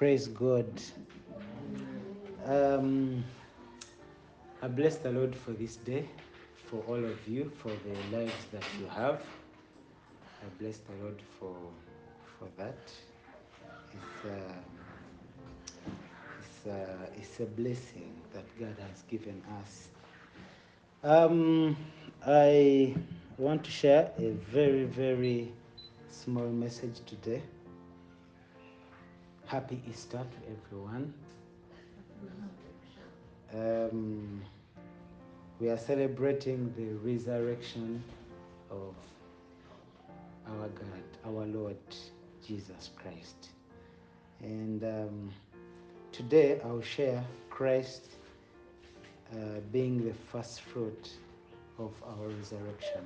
Praise God. Um, I bless the Lord for this day, for all of you, for the lives that you have. I bless the Lord for for that. It's, uh, it's, uh, it's a blessing that God has given us. Um, I want to share a very, very small message today. Happy Easter to everyone. Um, we are celebrating the resurrection of our God, our Lord Jesus Christ. And um, today I'll share Christ uh, being the first fruit of our resurrection.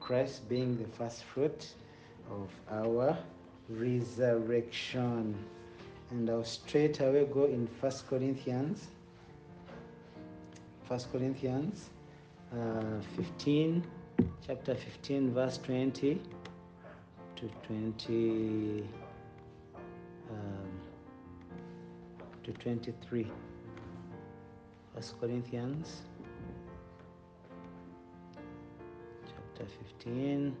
Christ being the first fruit of our resurrection. And I'll straight away go in First Corinthians. First Corinthians uh, 15, chapter 15, verse 20 to 20 um, to 23. First Corinthians chapter 15.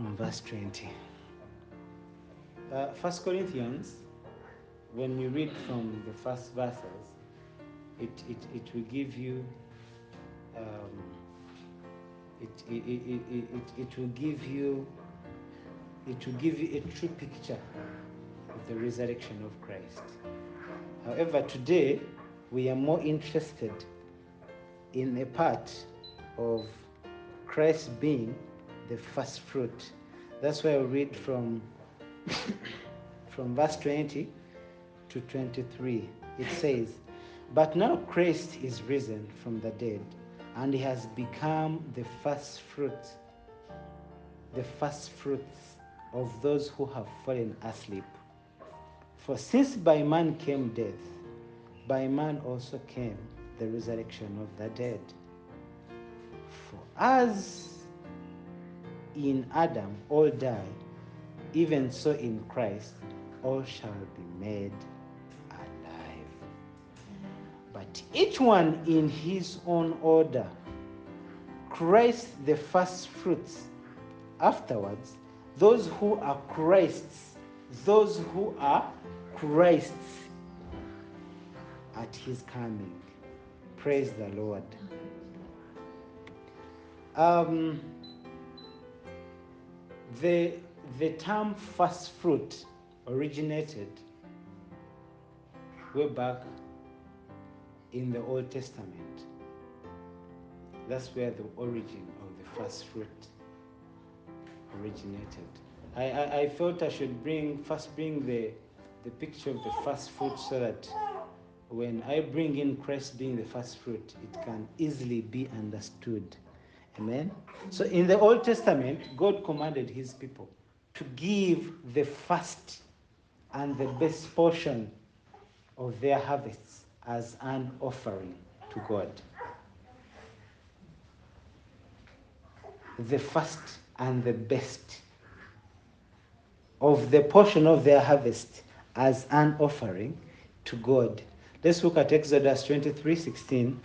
From verse 20. Uh, First Corinthians, when you read from the first verses, it, it, it will give you um, it, it, it, it, it, it will give you it will give you a true picture of the resurrection of Christ. However, today we are more interested in a part of Christ being the first fruit. That's why I read from from verse 20 to 23. It says, But now Christ is risen from the dead, and he has become the first fruit, the first fruits of those who have fallen asleep. For since by man came death, by man also came the resurrection of the dead. For as in Adam all die, even so in Christ all shall be made alive. But each one in his own order. Christ the first fruits. Afterwards, those who are Christ's, those who are Christ's at his coming. Praise the Lord. Um, the, the term first fruit originated way back in the Old Testament. That's where the origin of the first fruit originated. I, I, I thought I should bring first bring the, the picture of the first fruit so that when I bring in Christ being the first fruit, it can easily be understood. Amen. So in the Old Testament, God commanded his people to give the first and the best portion of their harvests as an offering to God. The first and the best of the portion of their harvest as an offering to God. Let's look at Exodus 23 16.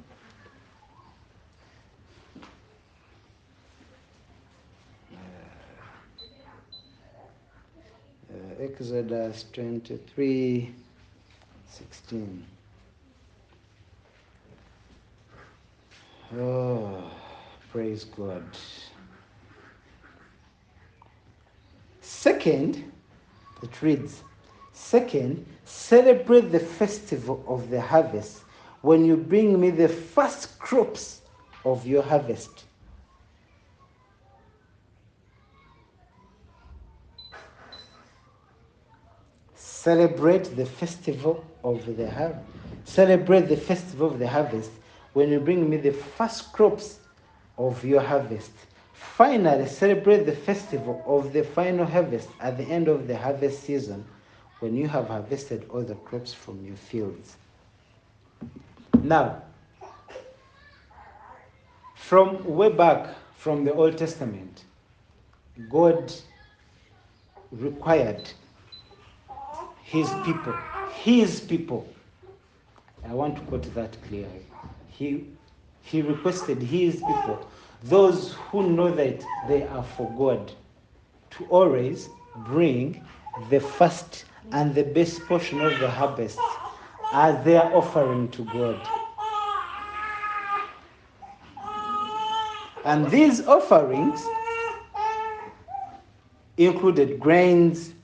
Exodus uh, 23 16. Oh, praise God. Second, it reads, Second, celebrate the festival of the harvest when you bring me the first crops of your harvest. Celebrate the festival of the harvest. Celebrate the festival of the harvest when you bring me the first crops of your harvest. Finally, celebrate the festival of the final harvest at the end of the harvest season when you have harvested all the crops from your fields. Now, from way back from the Old Testament, God required his people, his people. I want to quote that clearly. He, he requested his people, those who know that they are for God, to always bring the first and the best portion of the harvest as their offering to God. And these offerings included grains,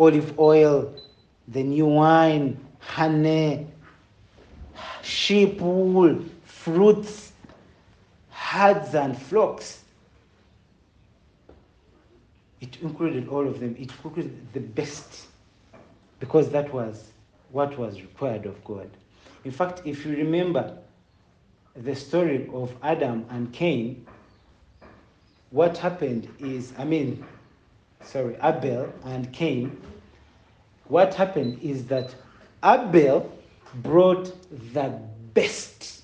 olive oil, the new wine, honey, sheep wool, fruits, herds, and flocks. It included all of them. It included the best because that was what was required of God. In fact, if you remember the story of Adam and Cain, what happened is, I mean, sorry, Abel and Cain, what happened is that Abel brought the best.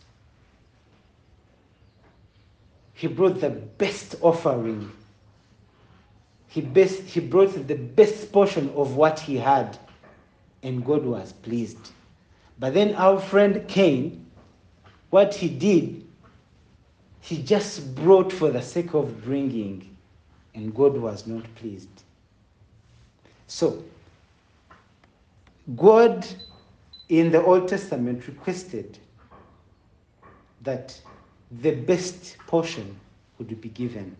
He brought the best offering. He, best, he brought the best portion of what he had, and God was pleased. But then our friend Cain, what he did, he just brought for the sake of bringing, and God was not pleased. So, God in the Old Testament requested that the best portion would be given.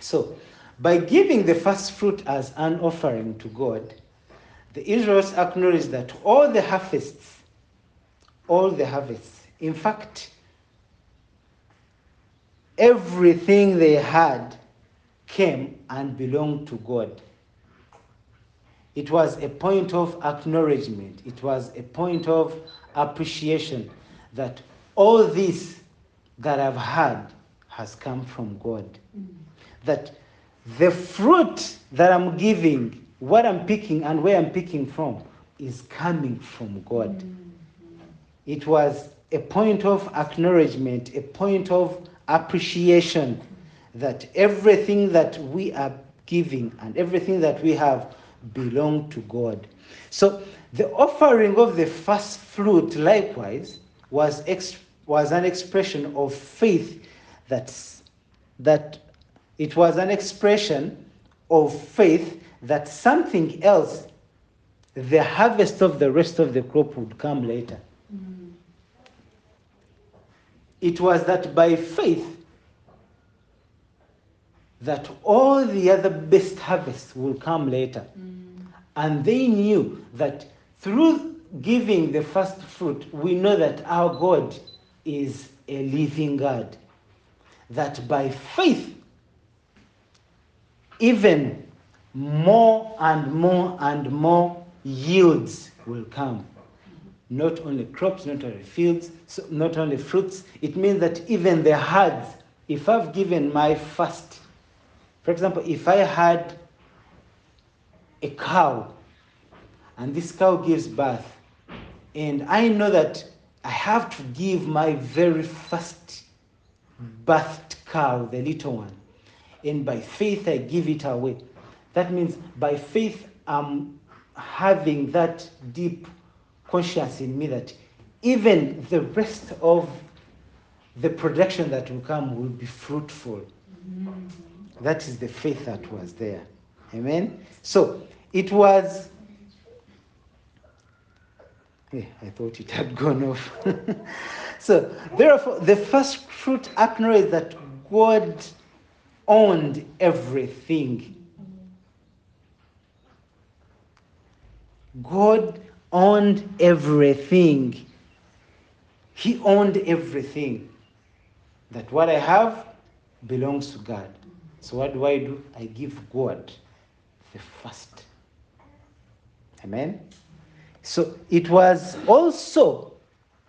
So, by giving the first fruit as an offering to God, the Israelites acknowledged that all the harvests, all the harvests, in fact, everything they had came and belonged to God. It was a point of acknowledgement, it was a point of appreciation that all this that I've had has come from God. Mm. That the fruit that I'm giving, what I'm picking and where I'm picking from, is coming from God. Mm-hmm. It was a point of acknowledgement, a point of appreciation that everything that we are giving and everything that we have belong to God. So the offering of the first fruit, likewise, was, ex- was an expression of faith that's, that it was an expression of faith that something else, the harvest of the rest of the crop, would come later. Mm-hmm. It was that by faith, that all the other best harvests will come later. Mm. And they knew that through giving the first fruit, we know that our God is a living God. That by faith, even more and more and more yields will come. Not only crops, not only fields, not only fruits. It means that even the herds, if I've given my first, for example, if I had a cow and this cow gives birth, and I know that I have to give my very first birthed cow, the little one, and by faith I give it away. That means by faith I'm having that deep conscience in me that even the rest of the production that will come will be fruitful. Mm-hmm. That is the faith that was there. Amen? So it was. Yeah, I thought it had gone off. so, therefore, the first fruit acknowledged that God owned everything. God owned everything. He owned everything. That what I have belongs to God. So what do I do? I give God the first. Amen? So it was also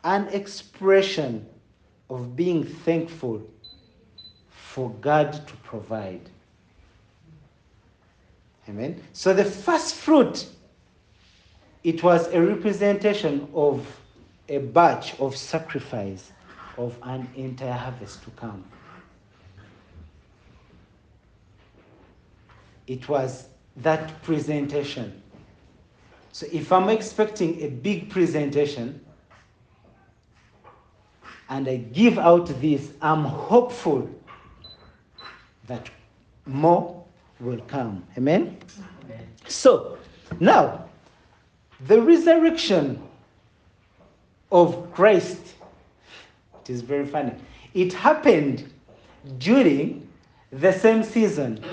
an expression of being thankful for God to provide. Amen? So the first fruit, it was a representation of a batch of sacrifice of an entire harvest to come. It was that presentation. So if I'm expecting a big presentation and I give out this, I'm hopeful that more will come. Amen? Amen. So now, the resurrection of Christ, it is very funny. It happened during the same season.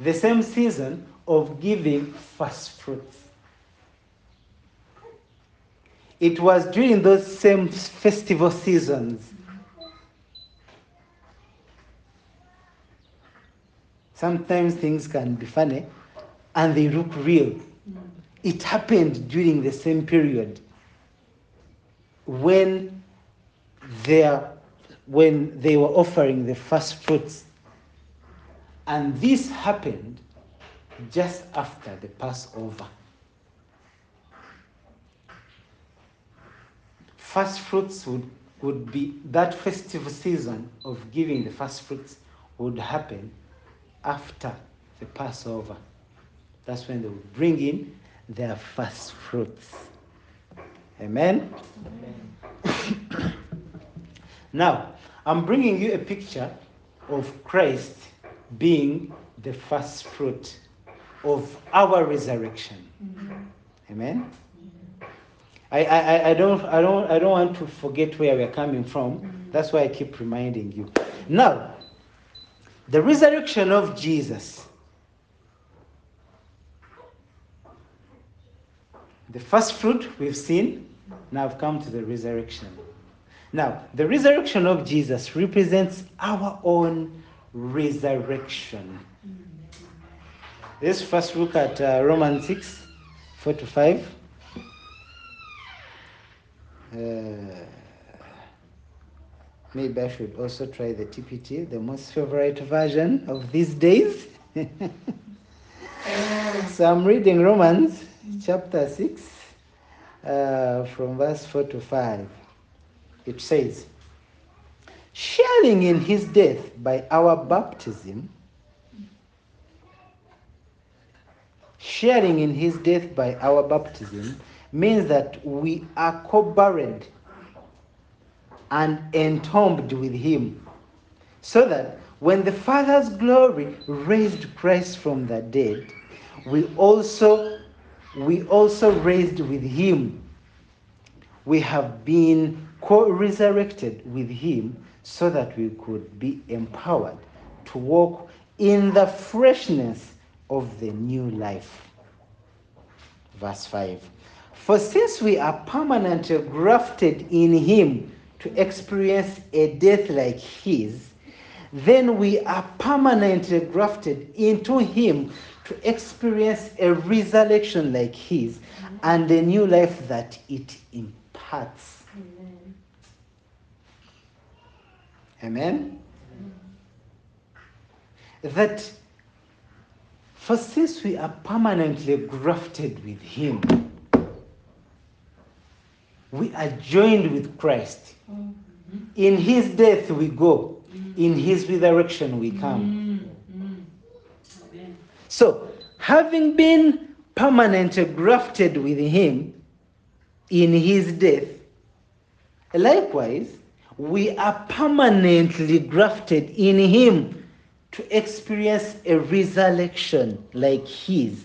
The same season of giving first fruits. It was during those same festival seasons. Sometimes things can be funny and they look real. It happened during the same period when they, when they were offering the first fruits. And this happened just after the Passover. First fruits would, would be that festive season of giving the first fruits would happen after the Passover. That's when they would bring in their first fruits. Amen? Amen. now, I'm bringing you a picture of Christ being the first fruit of our resurrection. Mm-hmm. Amen? I, I, I, don't, I, don't, I don't want to forget where we're coming from. Mm-hmm. That's why I keep reminding you. Now, the resurrection of Jesus. The first fruit we've seen, now I've come to the resurrection. Now, the resurrection of Jesus represents our own resurrection. Let's first look at uh, Romans 6 4 to 5. Uh, maybe I should also try the TPT, the most favorite version of these days. so I'm reading Romans chapter 6 uh, from verse 4 to 5. It says, Sharing in his death by our baptism, sharing in his death by our baptism means that we are co buried and entombed with him, so that when the Father's glory raised Christ from the dead, we also we also raised with him. We have been co-resurrected with him so that we could be empowered to walk in the freshness of the new life. Verse 5. For since we are permanently grafted in him, to experience a death like his, then we are permanently grafted into him to experience a resurrection like his and a new life that it imparts. Amen? That for since we are permanently grafted with him, we are joined with Christ. In his death we go, in his resurrection we come. So, having been permanently grafted with him in his death, likewise, we are permanently grafted in him to experience a resurrection like his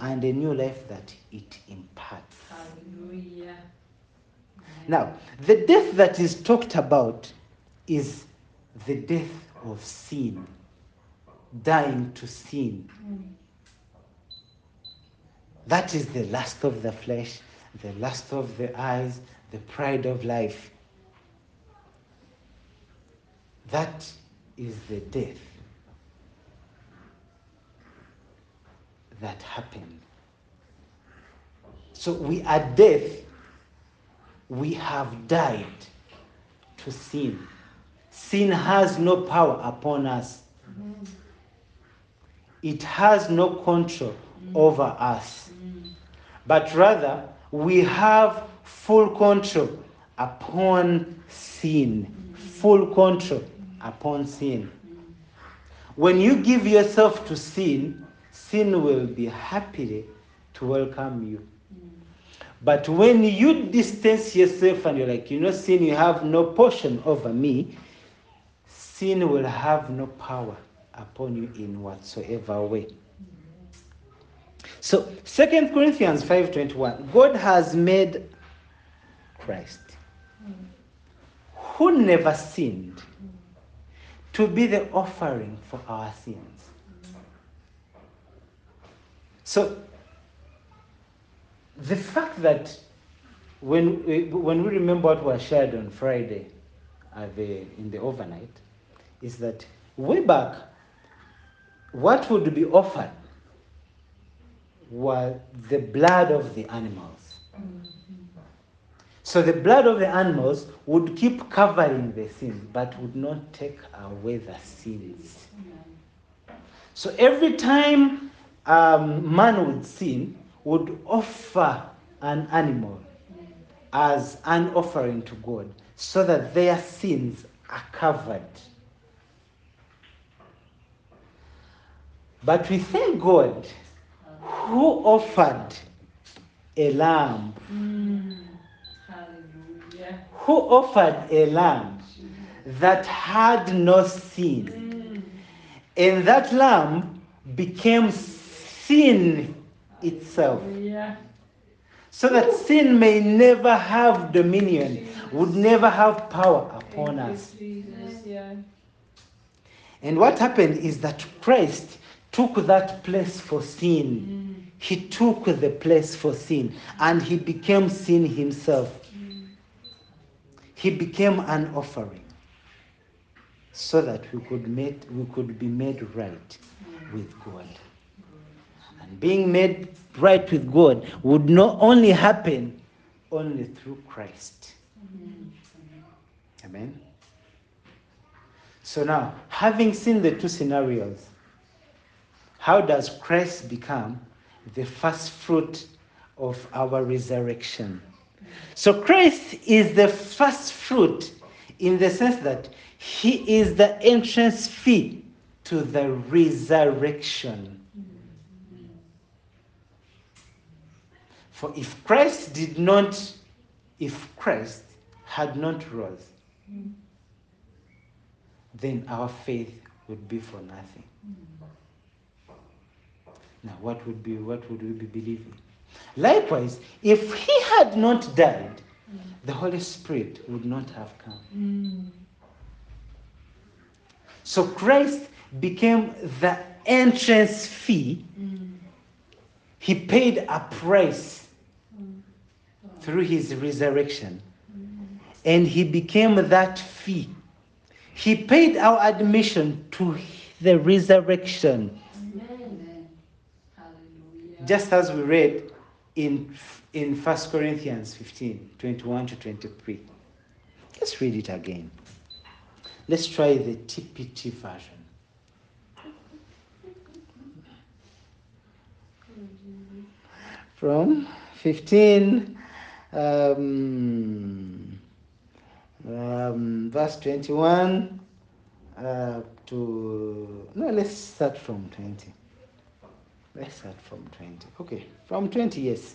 and a new life that it imparts. Hallelujah. Now, the death that is talked about is the death of sin, dying to sin. Mm. That is the lust of the flesh, the lust of the eyes, the pride of life. That is the death that happened. So we are dead we have died to sin. Sin has no power upon us, it has no control over us. But rather, we have full control upon sin. Full control upon sin. When you give yourself to sin, sin will be happy to welcome you. But when you distance yourself and you're like, you know, sin, you have no portion over me, sin will have no power upon you in whatsoever way. So, Second Corinthians 5:21, God has made Christ, who never sinned, to be the offering for our sins. So, the fact that when we, when we remember what was shared on Friday the, in the overnight, is that way back, what would be offered was the blood of the animals. So the blood of the animals would keep covering the sins, but would not take away the sins. So every time um, man would sin, would offer an animal as an offering to God so that their sins are covered. But we thank God who offered a lamb. Hallelujah. Who offered a lamb that had no sin. And that lamb became sin itself. So that sin may never have dominion, would never have power upon us. And what happened is that Christ took that place for sin. He took the place for sin and he became sin himself. He became an offering so that we could, we could be made right with God. And being made right with God would not only happen only through Christ. Amen. So now, having seen the two scenarios, how does Christ become the first fruit of our resurrection? So Christ is the first fruit in the sense that he is the entrance fee to the resurrection. For if Christ did not, if Christ had not rose, then our faith would be for nothing. Now, what would be what would we be believing? Likewise, if he had not died, the Holy Spirit would not have come. So Christ became the entrance fee. He paid a price through his resurrection. And he became that fee. He paid our admission to the resurrection. Amen. Just as we read in, in 1 Corinthians 15 21 to 23. Let's read it again. Let's try the TPT version. From 15, um, um, verse 21 uh, to. No, let's start from 20. Let's start from 20. Okay, from 20, yes.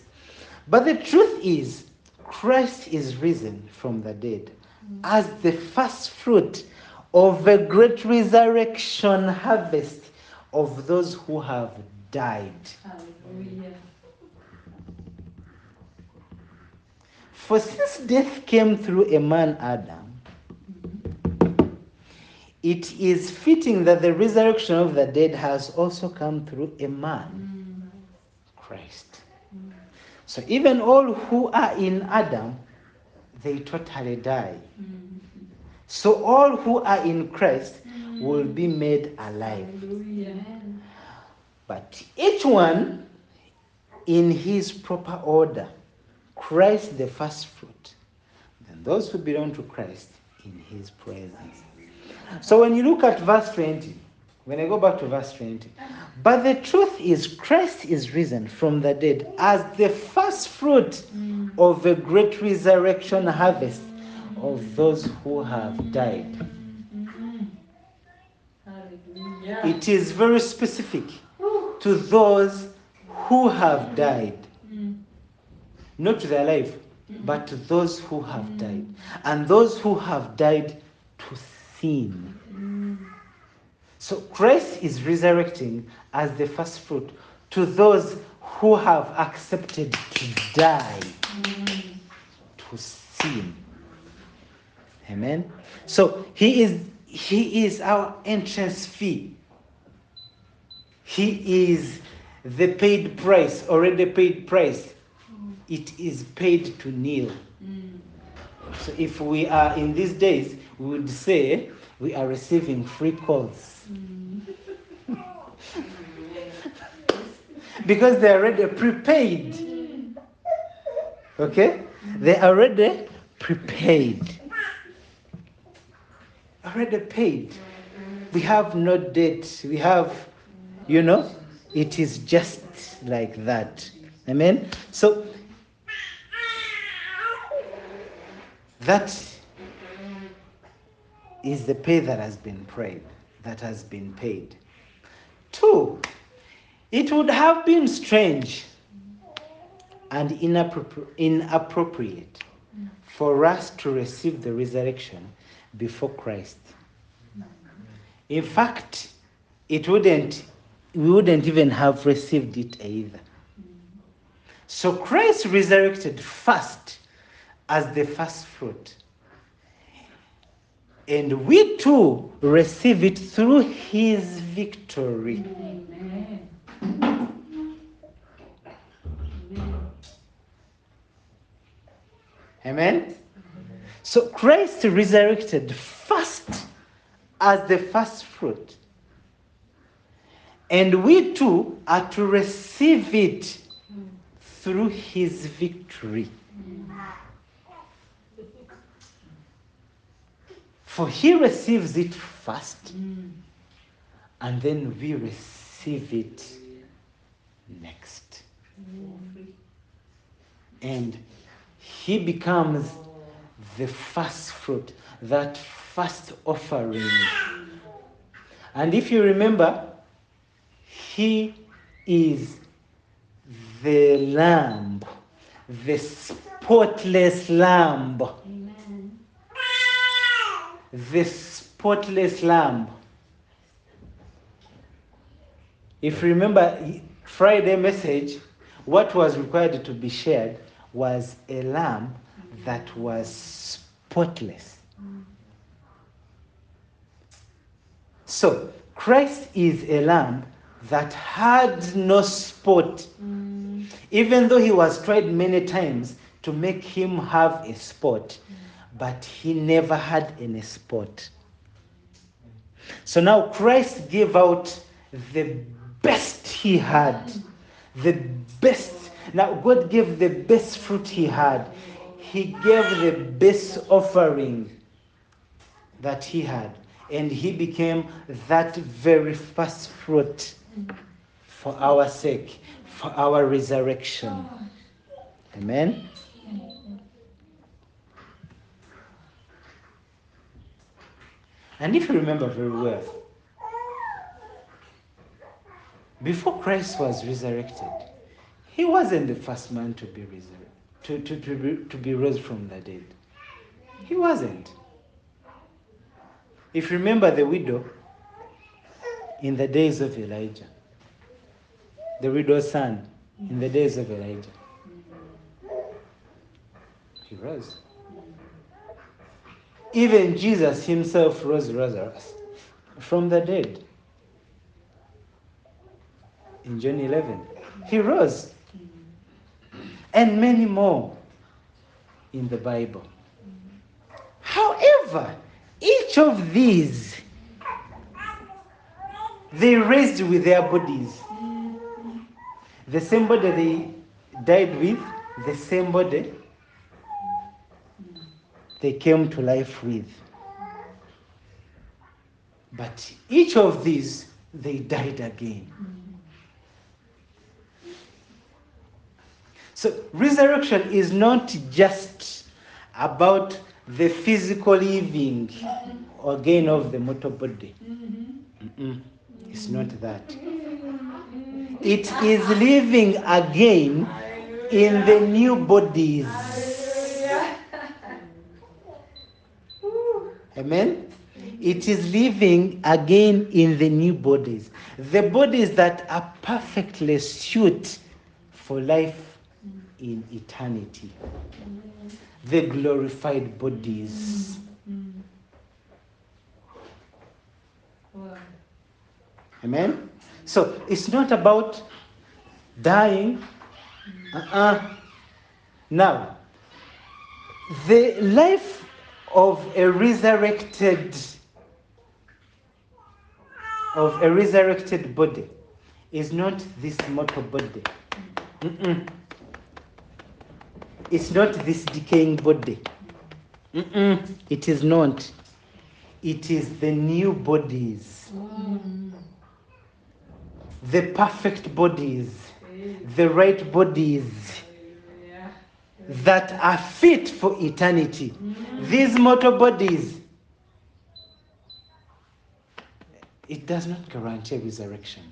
But the truth is, Christ is risen from the dead as the first fruit of a great resurrection harvest of those who have died. Hallelujah. For since death came through a man, Adam, it is fitting that the resurrection of the dead has also come through a man, mm. Christ. So even all who are in Adam, they totally die. Mm. So all who are in Christ mm. will be made alive. Hallelujah. But each one in his proper order. Christ the first fruit. Then those who belong to Christ in his presence. So when you look at verse 20, when I go back to verse 20, but the truth is Christ is risen from the dead as the first fruit of a great resurrection harvest of those who have died. It is very specific to those who have died. Mm. Not to the alive, but to those who have died. And those who have died to Mm. So Christ is resurrecting as the first fruit to those who have accepted to die Mm. to sin. Amen. So he is he is our entrance fee. He is the paid price, already paid price. It is paid to kneel. Mm. So if we are in these days, we would say we are receiving free calls. because they're already prepaid. Okay? They are already prepaid. Already paid. We have no debt. We have, you know, it is just like that. Amen? So, that is the pay that has been paid. That has been paid. Two, it would have been strange and inappropriate for us to receive the resurrection before Christ. In fact, it wouldn't we wouldn't even have received it either. So Christ resurrected first as the first fruit. And we too receive it through his victory. Amen. Amen? So Christ resurrected first as the first fruit. And we too are to receive it through his victory. For he receives it first, Mm. and then we receive it next. And he becomes the first fruit, that first offering. And if you remember, he is the lamb, the spotless lamb. The spotless lamb. If you remember Friday message, what was required to be shared was a lamb that was spotless. So, Christ is a lamb that had no spot, Mm. even though he was tried many times to make him have a spot, but he never had any spot. So now Christ gave out the best he had. The best. Now God gave the best fruit he had. He gave the best offering that he had. And he became that very first fruit for our sake, for our resurrection. Amen. And if you remember very well, before Christ was resurrected, he wasn't the first man to be resurrected, to, to, to, be, to be rose from the dead. He wasn't. If you remember the widow in the days of Elijah, the widow's son in the days of Elijah, he rose. Even Jesus himself rose Lazarus from the dead. In John 11, he rose. And many more in the Bible. However, each of these they raised with their bodies. The same body they died with, the same body they came to life with. But each of these, they died again. So, resurrection is not just about the physical living or gain of the mortal body. Mm-mm. It's not that. It is living again in the new bodies. Amen. It is living again in the new bodies. The bodies that are perfectly suited for life in eternity. The glorified bodies. Amen. So it's not about dying. Uh-uh. Now, the life of a resurrected of a resurrected body is not this mortal body. Mm-mm. It's not this decaying body. Mm-mm. It is not. It is the new bodies the perfect bodies, the right bodies that are fit for eternity. These mortal bodies, it does not guarantee resurrection.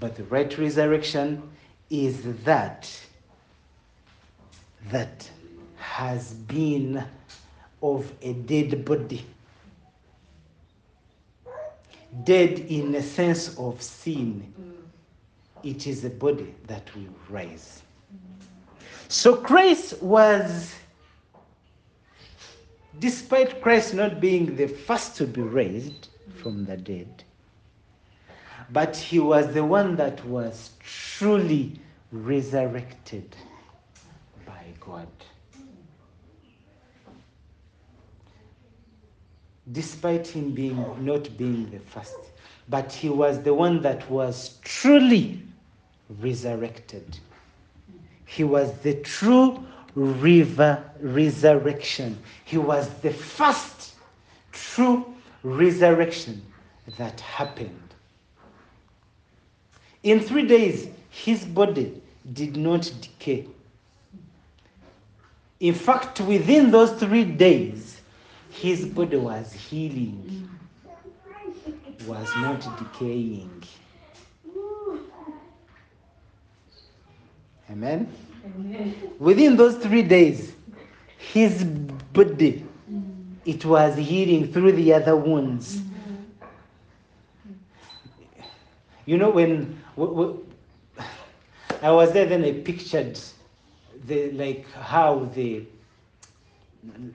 But the right resurrection is that that has been of a dead body. Dead in a sense of sin. It is a body that will rise. So Christ was, despite Christ not being the first to be raised from the dead, but he was the one that was truly resurrected by God. Despite him being not being the first, but he was the one that was truly resurrected. He was the true river resurrection. He was the first true resurrection that happened. In three days, his body did not decay. In fact, within those three days, his body was healing, was not decaying. Amen. Within those three days, his body it was healing through the other wounds. You know, when I was there, then I pictured the like how the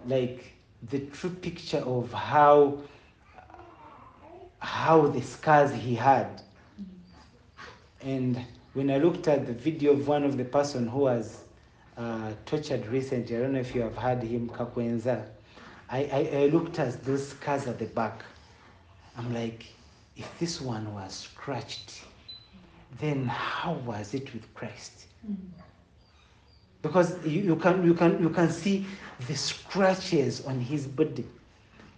like the true picture of how how the scars he had. And when I looked at the video of one of the person who was uh, tortured recently, I don't know if you have heard him, Kakwenza. I, I, I looked at those scars at the back. I'm like, if this one was scratched, then how was it with Christ? Because you, you can you can you can see the scratches on his body.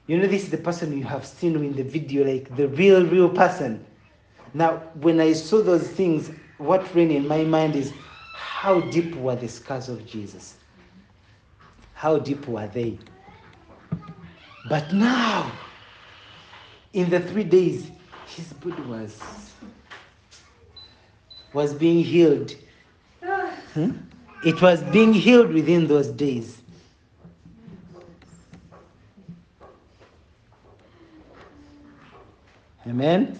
You know, this is the person you have seen in the video, like the real, real person. Now, when I saw those things, what ran in my mind is how deep were the scars of Jesus? How deep were they? But now, in the three days, his body was was being healed. Hmm? It was being healed within those days. Amen.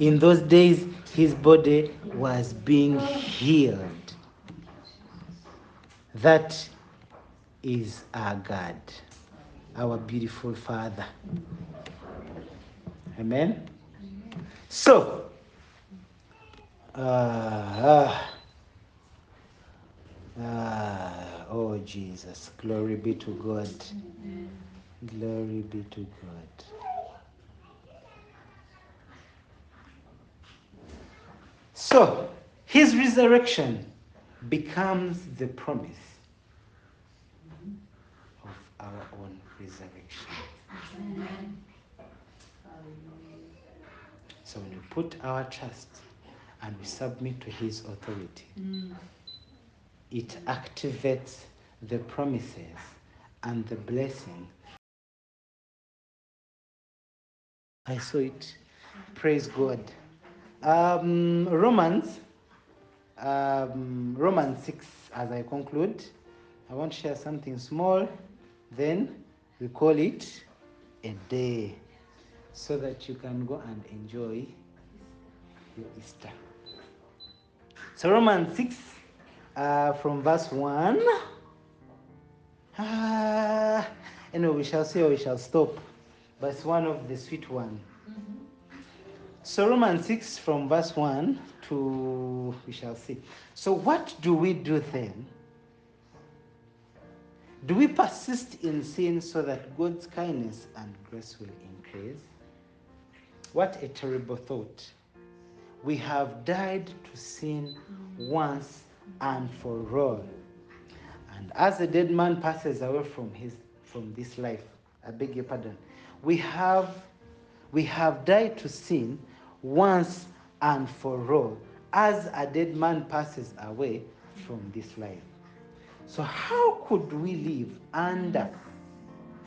In those days, his body was being healed. That is our God, our beautiful Father. Amen. So, uh, uh, oh Jesus, glory be to God. Glory be to God. So, his resurrection becomes the promise of our own resurrection. So, when we put our trust and we submit to his authority, it activates the promises and the blessing. I saw it. Praise God. Um, Romans, um, Romans 6, as I conclude, I want to share something small, then we call it a day so that you can go and enjoy your Easter. So, Romans 6, uh, from verse 1. Ah, anyway, we shall see or we shall stop. But it's one of the sweet one. So Romans 6 from verse 1 to we shall see. So what do we do then? Do we persist in sin so that God's kindness and grace will increase? What a terrible thought. We have died to sin once and for all. And as a dead man passes away from his from this life, I beg your pardon, we have we have died to sin once and for all, as a dead man passes away from this life. So how could we live under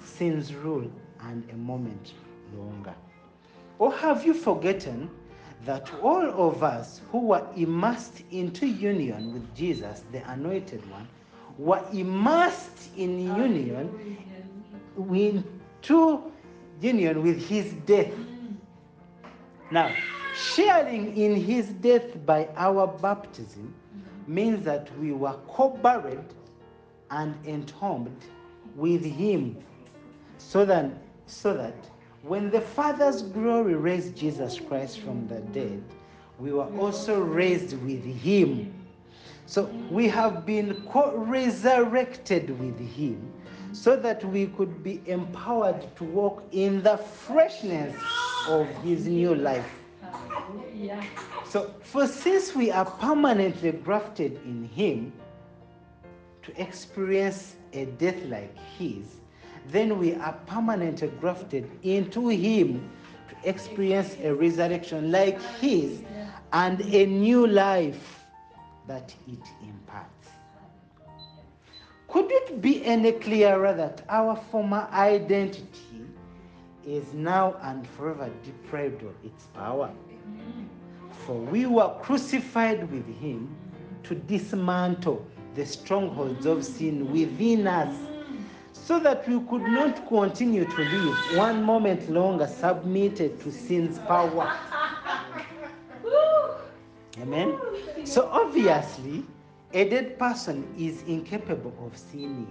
sin's rule and a moment longer? Or have you forgotten that all of us who were immersed into union with Jesus, the anointed one, were immersed in union into union with his death. Now, sharing in his death by our baptism means that we were co-buried and entombed with him so that so that when the Father's glory raised Jesus Christ from the dead, we were also raised with him. So we have been co-resurrected with him so that we could be empowered to walk in the freshness of his new life. So, for since we are permanently grafted in him to experience a death like his, then we are permanently grafted into him to experience a resurrection like his and a new life that it imparts. Could it be any clearer that our former identity is now and forever deprived of its power? For we were crucified with him to dismantle the strongholds of sin within us, so that we could not continue to live one moment longer submitted to sin's power. Amen. So obviously, a dead person is incapable of sinning.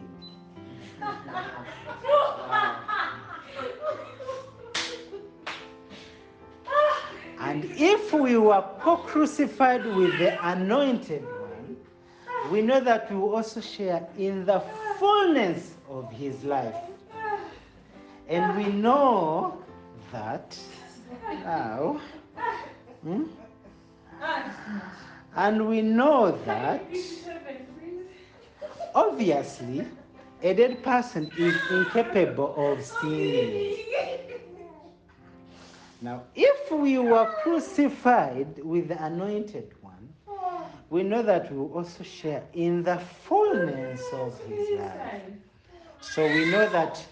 And if we were co crucified with the anointed one, we know that we also share in the fullness of his life. And we know that now, hmm? And we know that obviously a dead person is incapable of seeing. Now, if we were crucified with the anointed one, we know that we will also share in the fullness of his life. So we know that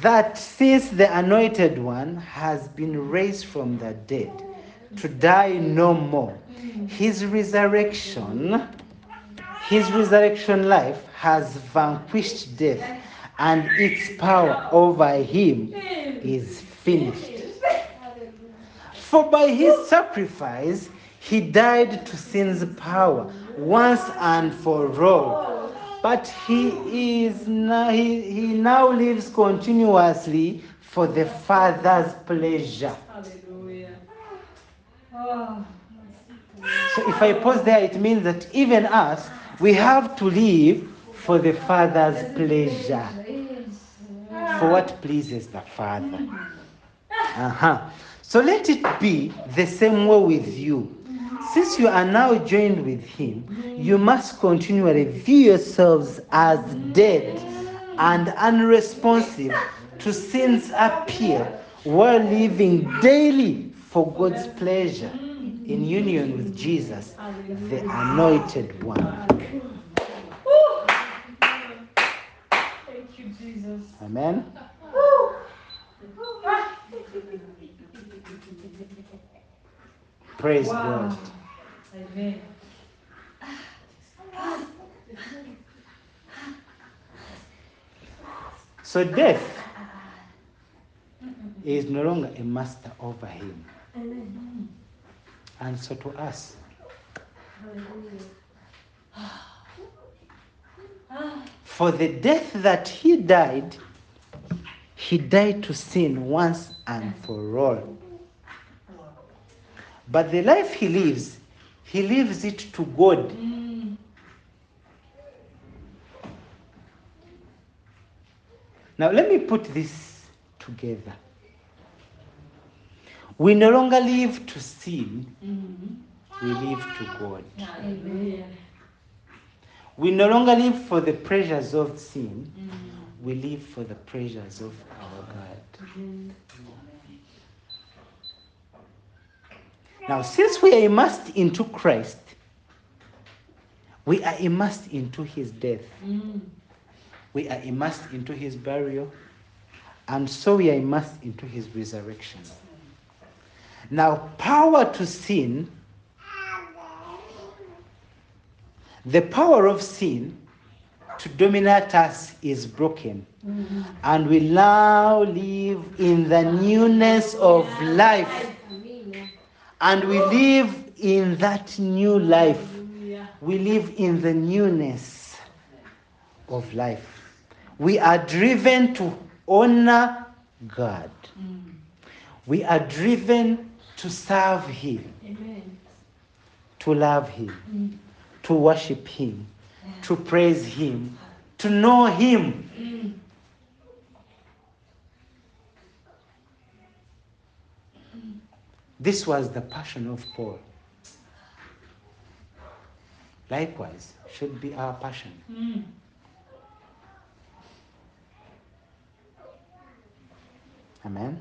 that since the anointed one has been raised from the dead to die no more, his resurrection, his resurrection life has vanquished death, and its power over him is finished. For by his sacrifice, he died to sin's power once and for all. But he is now, he, he now lives continuously for the Father's pleasure. So if I pause there, it means that even us, we have to live for the Father's pleasure, for what pleases the Father. Uh-huh. So let it be the same way with you. Since you are now joined with Him, you must continually view yourselves as dead and unresponsive to sin's appeal while living daily for God's pleasure in union with Jesus, the Anointed One. thank you, Jesus. Amen. Praise Wow. God. Amen. So death is no longer a master over him. Amen. And so to us, Hallelujah. for the death that he died, he died to sin once and for all. But the life he lives, he lives it to God. Mm. Now, let me put this together. We no longer live to sin, Mhm. we live to God. Hallelujah. We no longer live for the pleasures of sin, Mm. we live for the pleasures of our God. Mhm. Now, since we are immersed into Christ, we are immersed into his death, Mm. we are immersed into his burial, and so we are immersed into his resurrection. Now, power to sin, the power of sin to dominate us is broken. Mhm. And we now live in the newness of life. And we live in that new life. We live in the newness of life. We are driven to honor God. Mm. We are driven to serve Him, Amen. to love Him, Mm. to worship Him, to praise Him, to know Him. Mm. This was the passion of Paul. Likewise, should be our passion. Mm. Amen.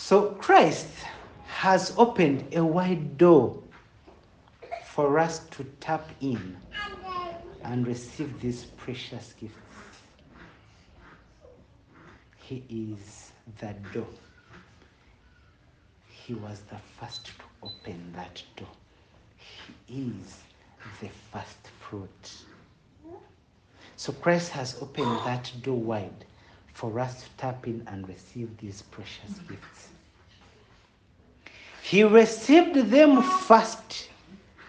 So Christ has opened a wide door for us to tap in and receive these precious gifts. He is the door. He was the first to open that door. He is the first fruit. So Christ has opened that door wide for us to tap in and receive these precious gifts. He received them first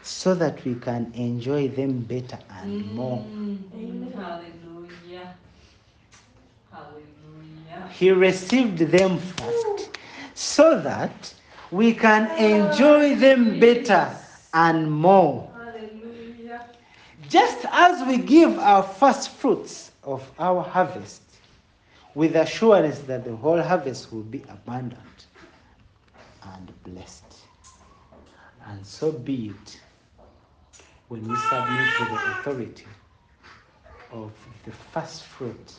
so that we can enjoy them better and more. Mm. Hallelujah. Hallelujah. He received them first so that we can enjoy them better and more. Hallelujah. Just as we give our first fruits of our harvest with assurance that the whole harvest will be abundant and blessed. And so be it when we submit to the authority of the first fruit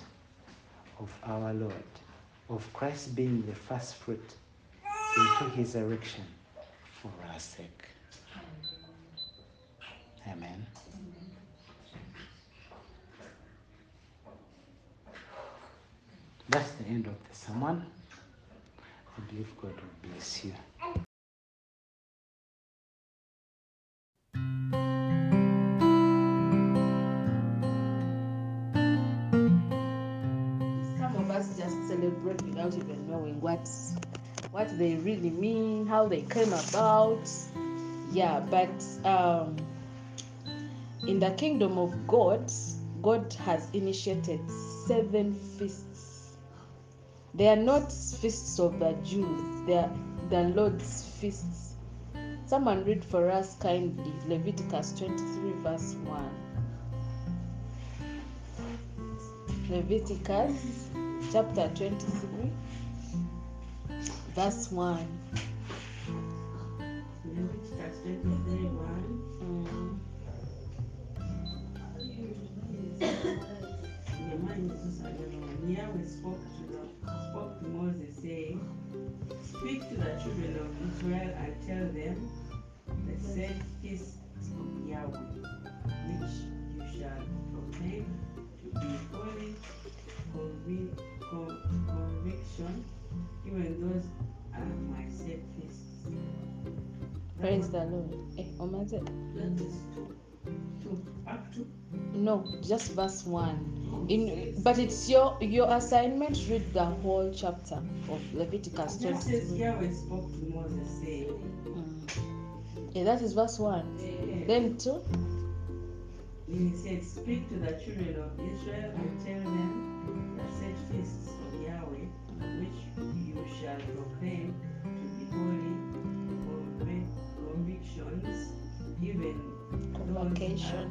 of our Lord, of Christ being the first fruit into his erection for our sake. Amen. That's the end of the sermon. I believe God will bless you. Some of us just celebrate without even knowing what what they really mean, how they came about. Yeah, but um, in the kingdom of God, God has initiated seven feasts. They are not feasts of the Jews; they are the Lord's feasts. Someone read for us kindly Leviticus 23, verse 1. Leviticus chapter 23, verse 1. Leviticus 23 1. Mm. The man Jesus alone. Yahweh spoke Saying, Speak to the children of Israel and tell them the said feast of Yahweh, which you shall proclaim to be holy convi- con- conviction, even those are my set feasts. Praise the Lord. Eh, Omaze? That is two. Two. Up to. No, just verse 1. In, but it's your your assignment read the whole chapter of Leviticus It just says Yahweh spoke to Moses saying. Mm. Yeah, that is verse 1. eh, Then 2. Then he said, Speak to the children of Israel and tell them the set feasts of Yahweh, which you shall proclaim to be holy convic- convictions, even Convocation.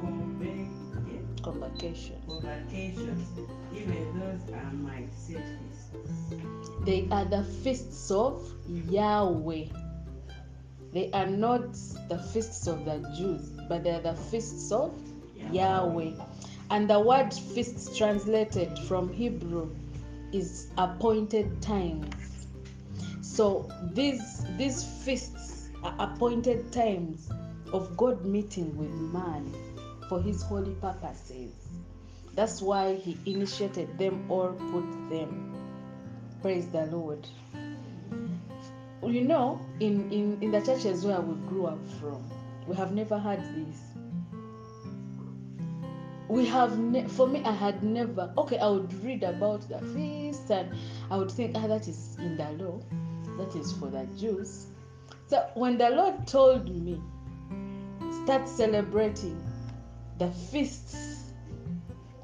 convic- yeah, Convocation. convocations, even those are my feasts. They are the feasts of Yahweh. They are not the feasts of the Jews, but they are the feasts of Yahweh. And the word feasts translated from Hebrew is appointed times. So these these feasts are appointed times of God meeting with man for his holy purposes. That's why he initiated them or put them. Praise the Lord. You know, in, in, in the churches where we grew up from, we have never had this. We have, ne- for me, I had never, okay, I would read about the feast and I would think, ah, that is in the law, that is for the Jews. So when the Lord told me, start celebrating the feasts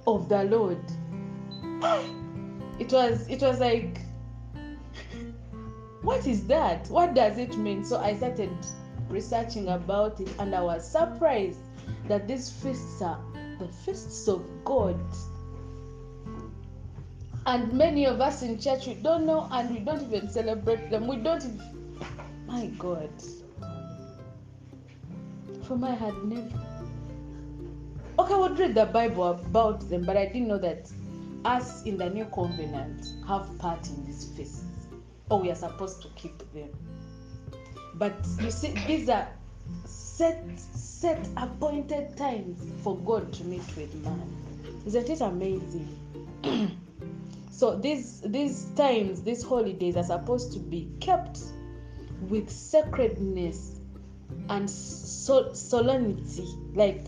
of the Lord, ah! it was it was like what is that? What does it mean? So i started researching about it and i was surprised that these feasts are the feasts of god. And many of us in church we don't know and we don't even celebrate them. We don't my god for my had never okay i would read the bible about them but i didn't know that us in the new covenant have part in these feasts. Or we are supposed to keep them. But you see these are set set appointed times for god to meet with man. Isn't it amazing? So these these times these holidays are supposed to be kept with sacredness and so- solemnity like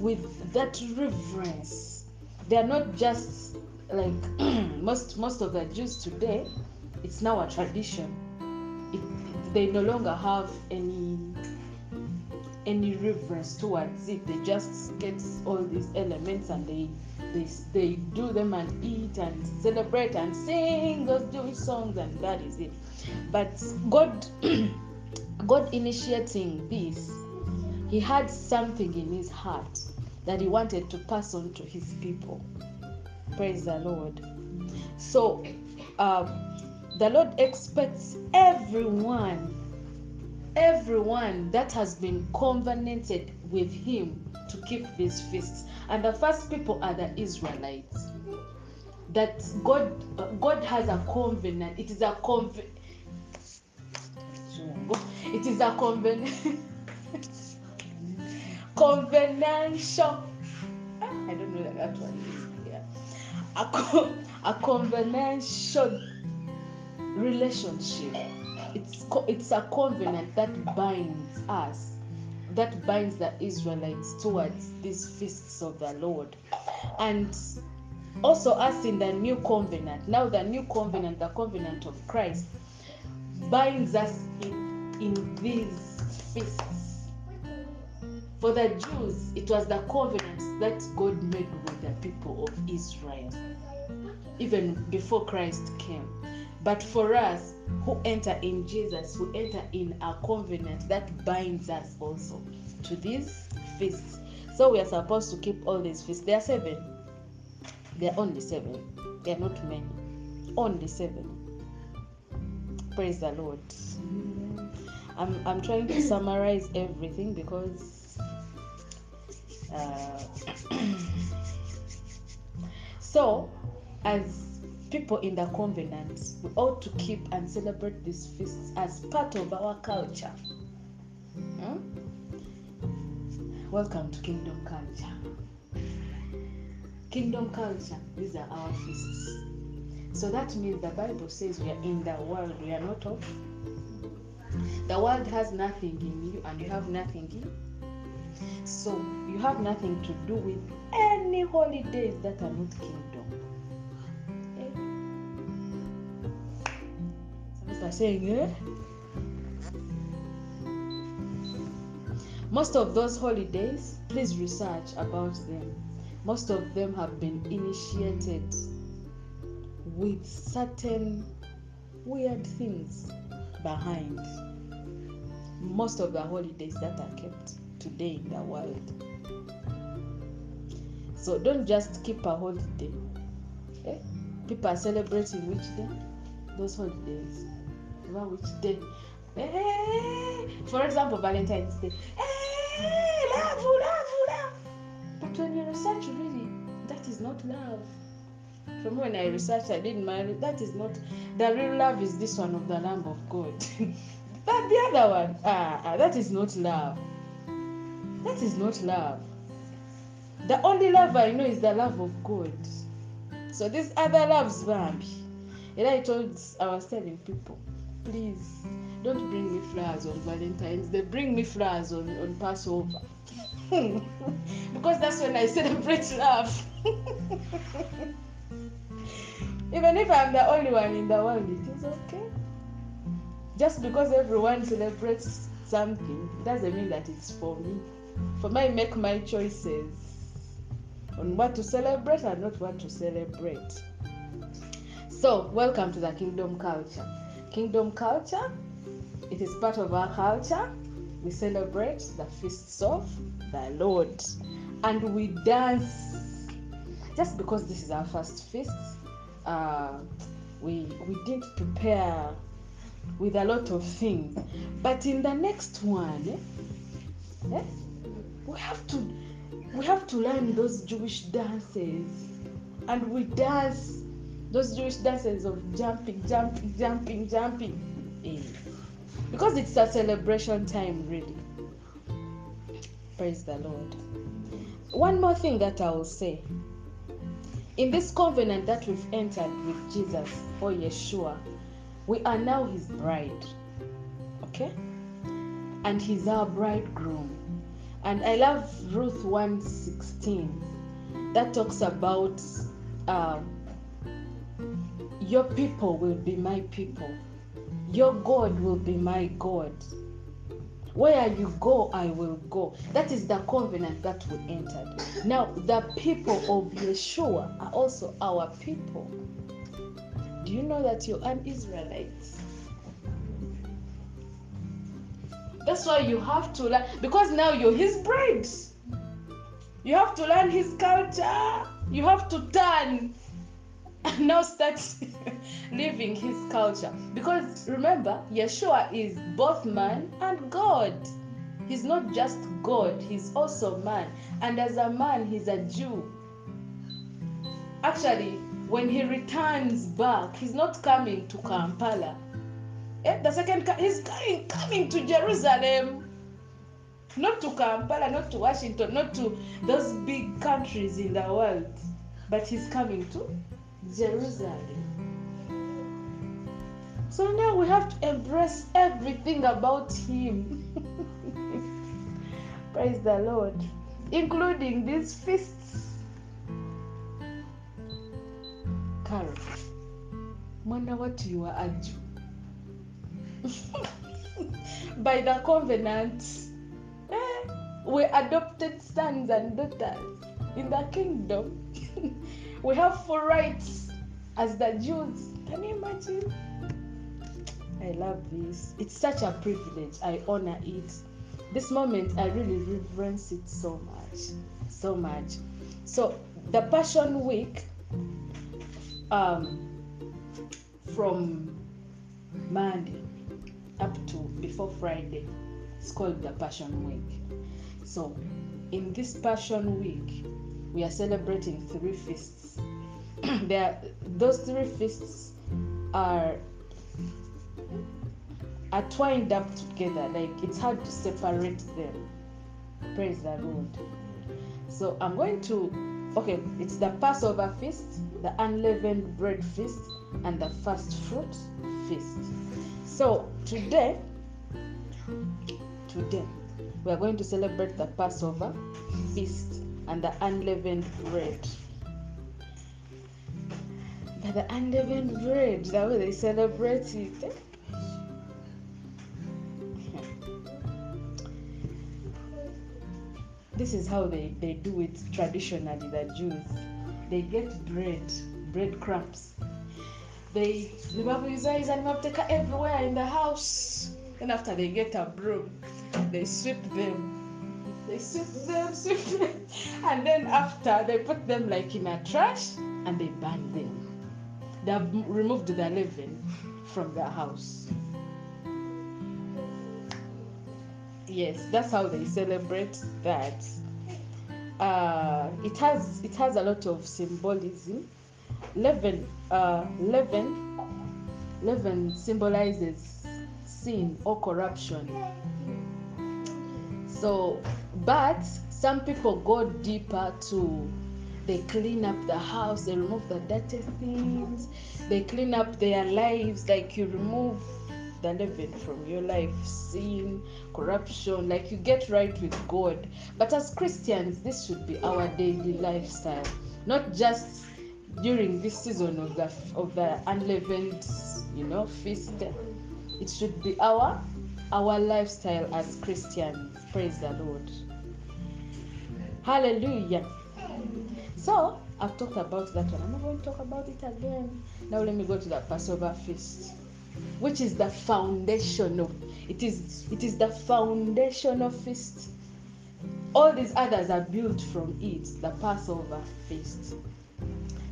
with that reverence. They are not just like most most of the jews today it's now a tradition. It, they no longer have any any reverence towards it. They just get all these elements and they they, they do them and eat and celebrate and sing those jewish songs and that is it. But god god initiating this he had something in his heart that he wanted to pass on to his people. Praise the lord. So um, the lord expects everyone everyone that has been covenanted with him to keep these feasts. And the first people are the israelites. That god god has a covenant. It is a conv it is a covenant covenantal ah, i don't know that, that one is yeah. a, co- a covenantal relationship. It's co- it's a covenant that binds us that binds the israelites towards these feasts of the lord. And also us in the new covenant. Now the new covenant the covenant of christ binds us in, in these feasts for the jews it was the covenant that god made with the people of israel even before christ came but for us who enter in Jesus, who enter in a covenant that binds us also to these feasts. So we are supposed to keep all these feasts. There are seven. There are only seven. There are not many. Only seven. Praise the Lord. I'm, I'm trying to summarize everything because uh, so as people in the covenant, we ought to keep and celebrate these feasts as part of our culture. Hmm? Welcome to Kingdom Culture. Kingdom culture, these are our feasts. So that means the Bible says we are in the world, we are not of. The world has nothing in you, and you have nothing in. So you have nothing to do with any holidays that are not kingdom. Eh? Saying, eh? Most of those holidays, please research about them. Most of them have been initiated with certain weird things behind. Most of the holidays that are kept today in the world. So don't just keep a holiday. Eh? People are celebrating which day? Those holidays. Remember which day? Eh, for example, Valentine's Day. Eh, love, love, love. But when you research, really, that is not love. From when I researched, I didn't marry. That is not the real love. Is this one of the Lamb of God? but the other one, ah, ah, that is not love. That is not love. The only love I know is the love of God. So these other loves, Bambi. And I told, I was telling people, please don't bring me flowers on Valentine's. They bring me flowers on, on Passover. because that's when I celebrate love. Even if I'm the only one in the world, it is okay. Just because everyone celebrates something doesn't mean that it's for me. For me, I make my choices on what to celebrate and not what to celebrate. So, welcome to the kingdom culture. Kingdom culture, it is part of our culture. We celebrate the feasts of the Lord and we dance. Just because this is our first feast, uh, we we didn't prepare with a lot of things. But in the next one, eh, eh, we have to we have to learn those Jewish dances, and we dance those Jewish dances of jumping, jumping, jumping, jumping, eh. because it's a celebration time, really. Praise the Lord. One more thing that I will say. In this covenant that we've entered with Jesus or Yeshua, we are now his bride. Okay? And he's our bridegroom. And I love Ruth 116 that talks about um, your people will be my people, your God will be my God. Where you go, I will go. That is the covenant that we entered. Now, the people of Yeshua are also our people. Do you know that you're an Israelite? That's why you have to learn because now you're his bride. You have to learn his culture. You have to turn and now start living his culture. Because remember, Yeshua is both man and God. He's not just God, he's also man. And as a man, he's a Jew. Actually, when he returns back, he's not coming to Kampala. Eh, the second, he's coming, coming to Jerusalem. Not to Kampala, not to Washington, not to those big countries in the world. But he's coming to Jerusalem. So now we have to embrace everything about him. Praise the Lord. Including these feasts. Carol, mwana what you are a Jew. By the covenant, eh, we adopted sons and daughters in the kingdom. we have full rights as the Jews. Can you imagine? I love this. It's such a privilege. I honor it. This moment, I really reverence it so much. So much. So, the Passion Week, um, from Monday up to before Friday, it's called the Passion Week. So, in this Passion Week, we are celebrating three feasts. there, those three feasts are are twined up together. Like it's hard to separate them. Praise the Lord. So I'm going to okay, it's the Passover feast, the unleavened bread feast, and the first fruit feast. So today today we are going to celebrate the Passover feast and the unleavened bread. But the unleavened bread, the way they celebrate it. This is how they, they do it traditionally, the Jews. They get bread, bread crumbs. They nimabuyizaiza nimabuteka everywhere in the house. And after they get a broom, they sweep them. They sweep them, sweep them. And then after they put them like in a trash and they burn them. They have removed the leaven from the house. Yes, that's how they celebrate that. Uh, it has it has a lot of symbolism. Leaven, uh, leaven, leaven symbolizes sin or corruption. So, but some people go deeper to they clean up the house, they remove the dirty things, they clean up their lives, like you remove the leaven from your life, sin, corruption, like you get right with God. But as Christians, this should be our daily lifestyle, not just during this season of the of the unleavened, you know, feast. It should be our our lifestyle as Christians. Praise the Lord. Hallelujah. So I've talked about that one. I'm not going to talk about it again. Now let me go to the Passover feast, which is the foundation of it is it is the foundation of feast. All these others are built from it, the Passover feast.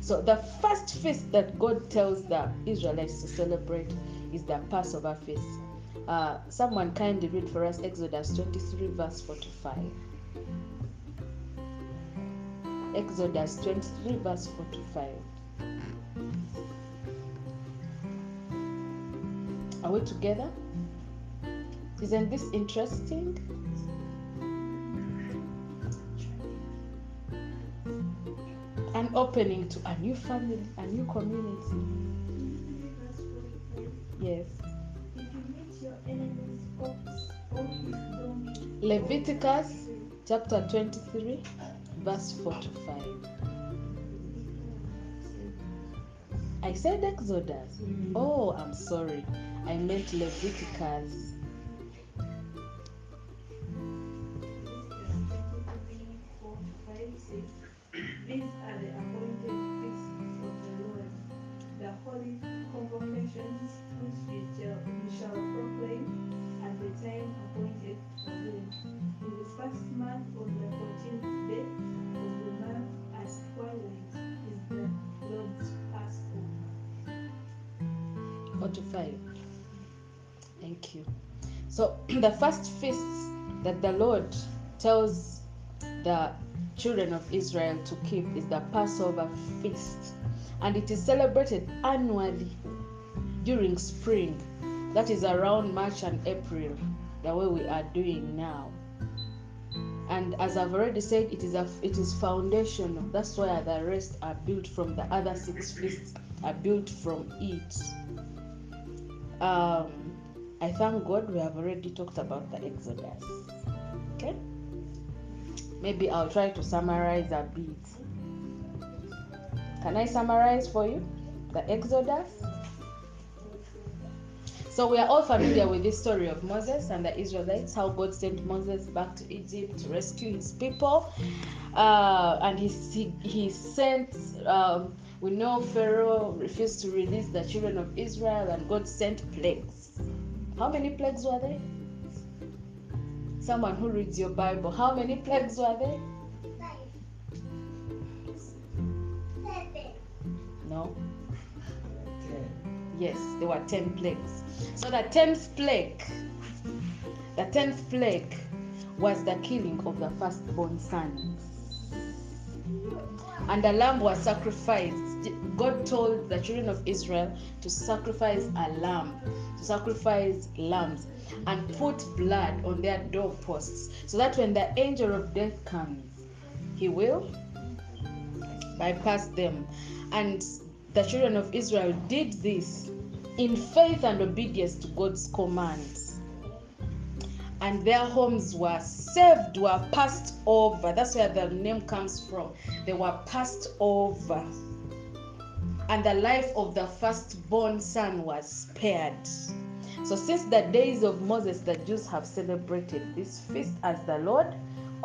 So the first feast that God tells the Israelites to celebrate is the Passover feast. Uh, someone kindly read for us Exodus 23, verse 45. Exodus 23, verse 45. Are we together? Isn't this interesting? An opening to a new family, a new community. Yes. Leviticus chapter 23, verse 45. I said Exodus. Oh, I'm sorry. I meant Leviticus. 45. Thank you. So, the first feast that the Lord tells the children of Israel to keep is the Passover feast. And it is celebrated annually during spring. That is around March and April, the way we are doing now. And as I've already said, it is a it is foundational. That's why the rest are built from the other six feasts are built from it. Um, I thank God we have already talked about the Exodus. Okay? Maybe I'll try to summarize a bit. Can I summarize for you the Exodus? So we are all familiar with this story of Moses and the Israelites, how God sent Moses back to Egypt to rescue his people. Uh, and he, he, sent, um, we know Pharaoh refused to release the children of Israel, and God sent plagues. How many plagues were there? Someone who reads your Bible, how many plagues were there? No? Yes, there were 10 plagues. So the 10th plague, the 10th plague was the killing of the firstborn son. And a lamb was sacrificed. God told the children of Israel to sacrifice a lamb, to sacrifice lambs, and put blood on their doorposts, so that when the angel of death comes, he will bypass them. And the children of Israel did this in faith and obedience to God's commands. and their homes were saved, were passed over. That's where the name comes from. They were passed over. And the life of the firstborn son was spared. So, since the days of Moses, the Jews have celebrated this feast as the Lord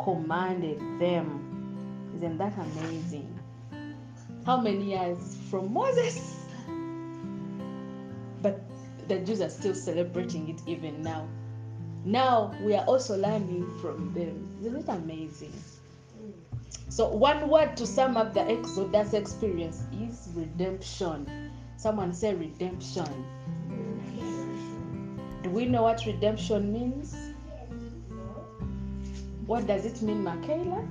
commanded them. Isn't that amazing? How many years from Moses? But the Jews are still celebrating it even now. Now we are also learning from them. Isn't it amazing? So, one word to sum up the Exodus experience is redemption. Someone say redemption. Do we know what redemption means? What does it mean, Michaela?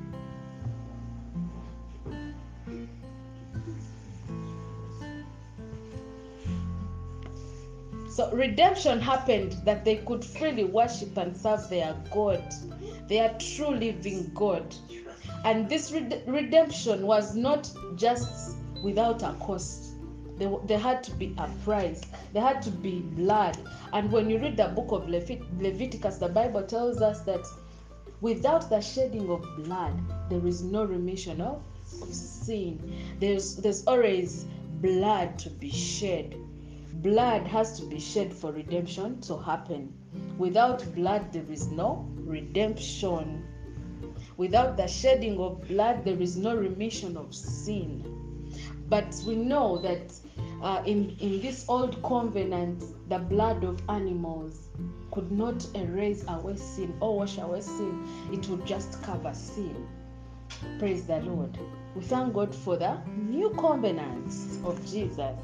So redemption happened that they could freely worship and serve their God, their true living God. And this red- redemption was not just without a cost. There, there had to be a price. There had to be blood. And when you read the book of Levit- Leviticus, the Bible tells us that without the shedding of blood, there is no remission of, sin. There's there's always blood to be shed blood has to be shed for redemption to happen. Without blood, there is no redemption. Without the shedding of blood, there is no remission of sin. But we know that uh, in, in this old covenant, the blood of animals could not erase away sin or wash away sin, it would just cover sin. Praise the Lord. We thank God for the new covenant of Jesus.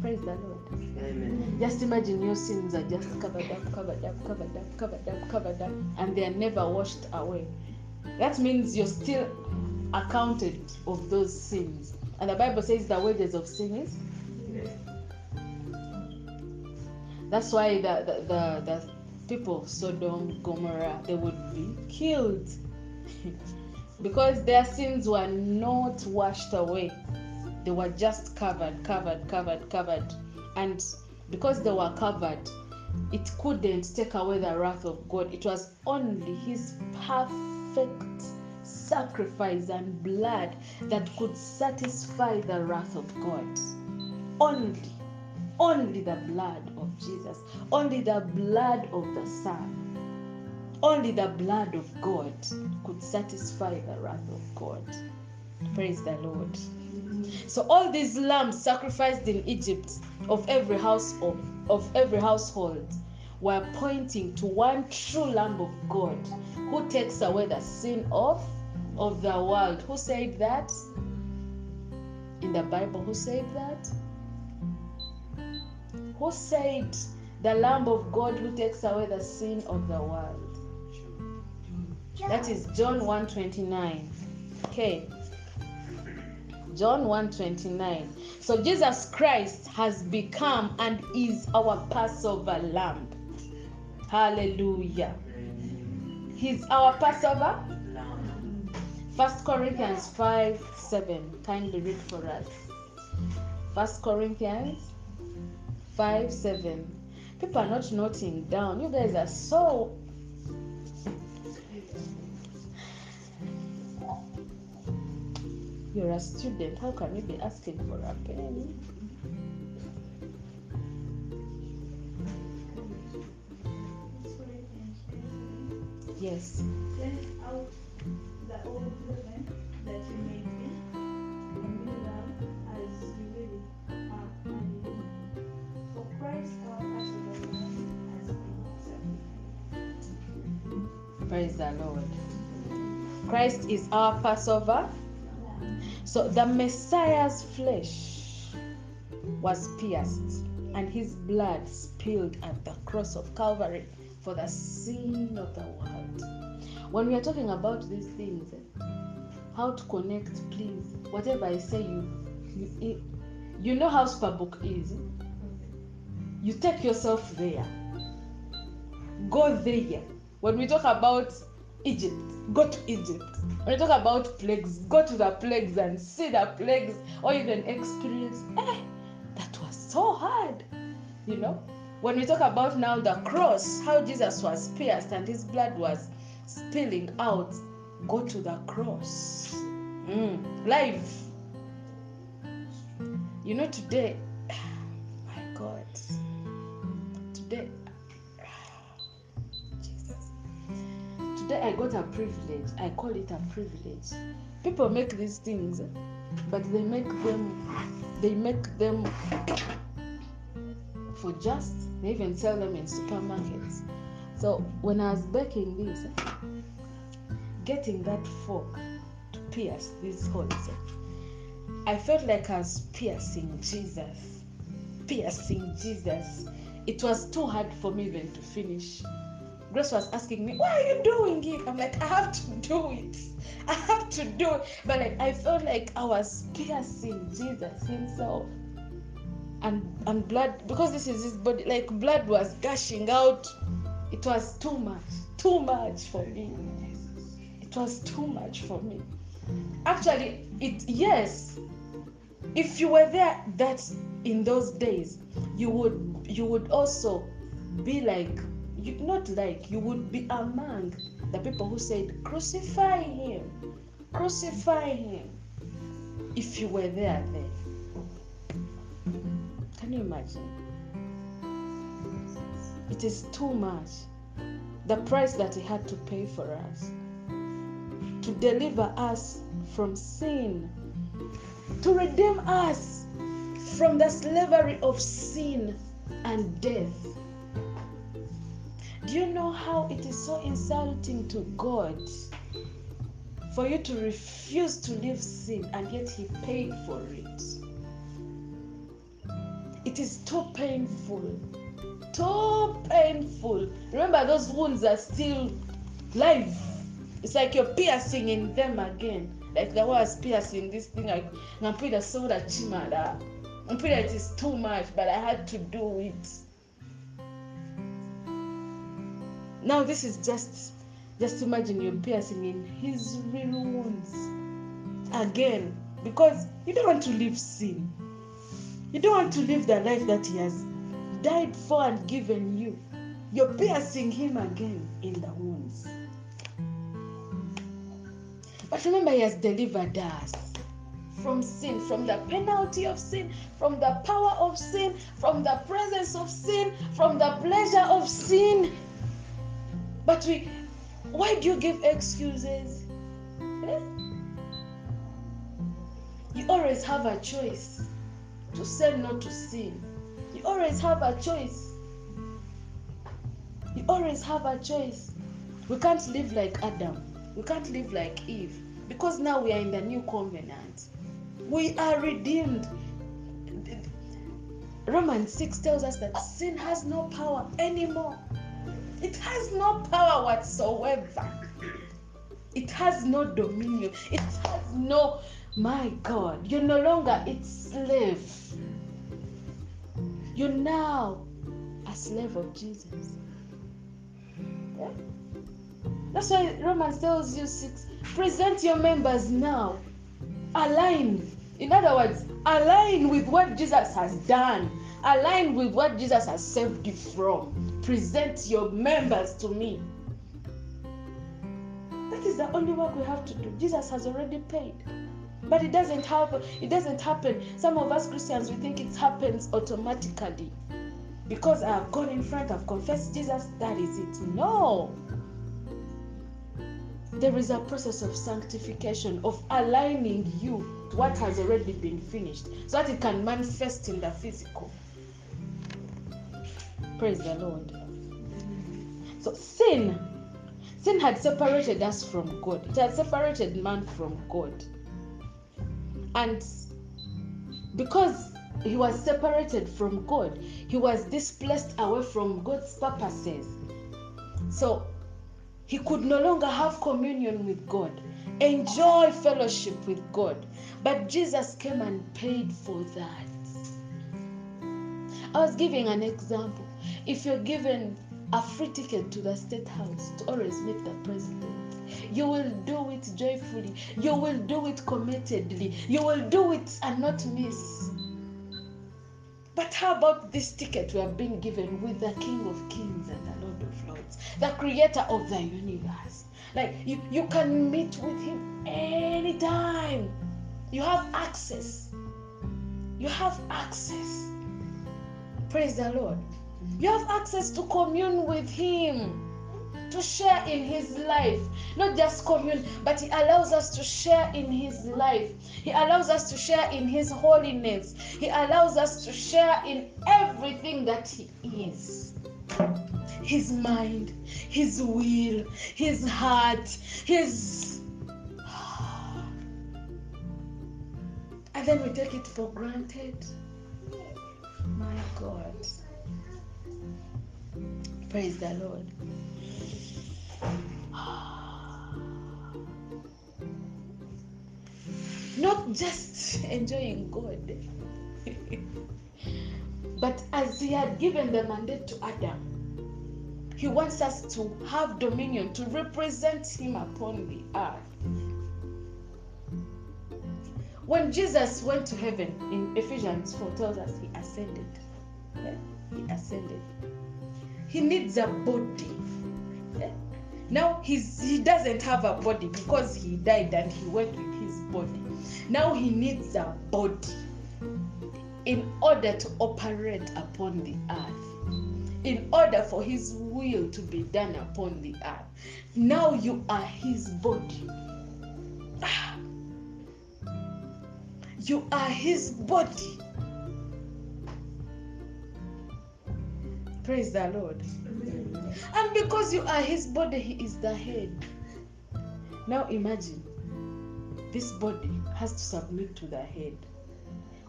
Praise the Lord. Amen. Just imagine your sins are just covered up, covered up, covered up, covered up, covered up, and they are never washed away. That means you're still accounted of those sins. And the Bible says the wages of sin is. That's why the, the, the, the people, Sodom, Gomorrah, they would be killed. because their sins were not washed away they were just covered, covered, covered, covered. And because they were covered, it couldn't take away the wrath of God. It was only His perfect sacrifice and blood that could satisfy the wrath of God. Only, only the blood of Jesus, only the blood of the Son, only the blood of God could satisfy the wrath of God. Praise the Lord. So all these lambs sacrificed in Egypt of every house of, every household were pointing to one true Lamb of God who takes away the sin of of the world. Who said that? In the Bible, who said that? Who said the Lamb of God who takes away the sin of the world? That is John 129. Okay. John 1:29. So Jesus Christ has become and is our Passover lamb. Hallelujah. He's our Passover. First Corinthians 5 7. Kindly read for us. First Corinthians 5 7. People are not noting down. You guys are so you're a student how can you be asking for a pen yes Send out the old leaven that you may be, and new lamb as you really are. Ah, for Christ our Passover lamb has been sacrificed. praise the lord christ is our passover so the messiah's flesh was pierced and his blood spilled at the cross of calvary for the sin of the world. When we are talking about these things how to connect please whatever i say you you, you know how superbook is. You take yourself there. Go there. When we talk about egypt go to egypt when you talk about plagues go to the plagues and see the plagues or even experience eh, that was so hard you know when we talk about now the cross, how Jesus was pierced and his blood was spilling out, go to the cross. Mm, live. You know, today, my God, today, today I got a privilege. I call it a privilege. People make these things, eh? but they make them, they make them for just. They even sell them in supermarkets. So when I was baking this, getting that fork to pierce these holes, eh? I felt like I was piercing Jesus. Piercing Jesus. It was too hard for me even to finish. Grace was asking me, Why are you doing it? I'm like, I have to do it. I have to do it. But like I felt like I was piercing Jesus himself. And and blood because this is his body, like blood was gushing out. It was too much, too much for me. It was too much for me. Actually, it yes, if you were there that in those days you would you would also be like you not like you would be among the people who said crucify him crucify him. If you were there then. Can you imagine? It is too much. The price that he had to pay for us. To deliver us from sin. To redeem us from the slavery of sin and death. Do you know how it is so insulting to God for you to refuse to leave sin and yet He paid for it? It is too painful. Too painful. Remember, those wounds are still live. It's like you're piercing in them again like the was piercing this thing like ngampida soda chimala ngampida it is too much but i had to do it now this is just just imagine you're piercing in his real wounds again. Because you don't want to live sin. You don't want to live the life that he has died for and given you. You're piercing him again in the wounds. But remember, He has delivered us from sin, from the penalty of sin, from the power of sin, from the presence of sin, from the pleasure of sin. But we, why do you give excuses? Eh? You always have a choice to say no to sin. You always have a choice. You always have a choice. We can't live like Adam. We can't live like Eve because now we are in the new covenant. We are redeemed. Romans 6 tells us that sin has no power anymore. It has no power whatsoever. It has no dominion. It has no, my God, you're no longer its slave. You're now a slave of Jesus. Yeah? That's why Romans tells you six present your members now. Align. In other words, align with what Jesus has done. Align with what Jesus has saved you from. Present your members to me. That is the only work we have to do. Jesus has already paid. But it doesn't happen. It doesn't happen. Some of us Christians we think it happens automatically. Because I have gone in front, I've confessed Jesus, that is it. No there is a process of sanctification, of aligning you to what has already been finished, so that it can manifest in the physical. Praise the Lord. So, sin, sin had separated us from God, it had separated man from God. And because he was separated from God, he was displaced away from God's purposes. So, he could no longer have communion with God, enjoy fellowship with God. But Jesus came and paid for that. I was giving an example. If you're given a free ticket to the state house to always meet the president, you will do it joyfully, you will do it committedly, you will do it and not miss. But how about this ticket we have been given with the King of Kings and the Lord of Lords, the creator of the universe? Like you, you can meet with him anytime. You have access. You have access. Praise the Lord. You have access to commune with him to share in his life. Not just commune but he allows us to share in his life. He allows us to share in his holiness. He allows us to share in everything that he is. His mind his will his heart his and then we take it for granted. My god praise the lord not just enjoying God, but as He had given the mandate to Adam, He wants us to have dominion, to represent Him upon the earth. When Jesus went to heaven in Ephesians 4 tells us He ascended. Yeah? He ascended. He needs a body. Yeah? Now he's he doesn't have a body because he died and he went with his body. Now he needs a body in order to operate upon the earth. In order for his will to be done upon the earth. Now you are his body. Ah. You are his body. Praise the Lord. And because you are his body, he is the head. Now imagine this body has to submit to the head.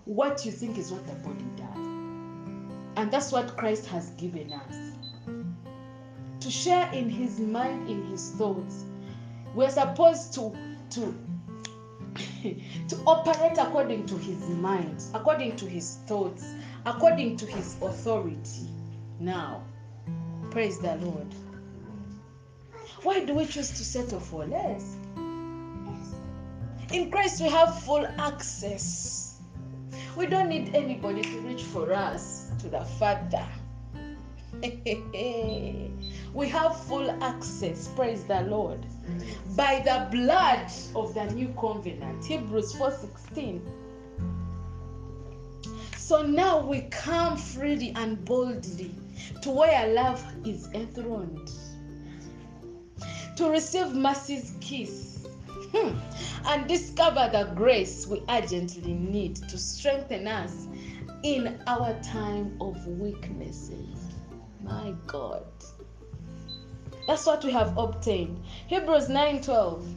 What you think is what the body does. And that's what Christ has given us. To share in his mind, in his thoughts. We're supposed to to to operate according to his mind, according to his thoughts, according to his authority. Now, Praise the Lord. Why do we choose to settle for less? In Christ, we have full access. We don't need anybody to reach for us to the Father. we have full access. Praise the Lord. By the blood of the new covenant. Hebrews 4:16. So now we come freely and boldly to where love is enthroned, to receive mercy's kiss, hmm, and discover the grace we urgently need to strengthen us in our time of weaknesses. My God. That's what we have obtained. Hebrews 9:12.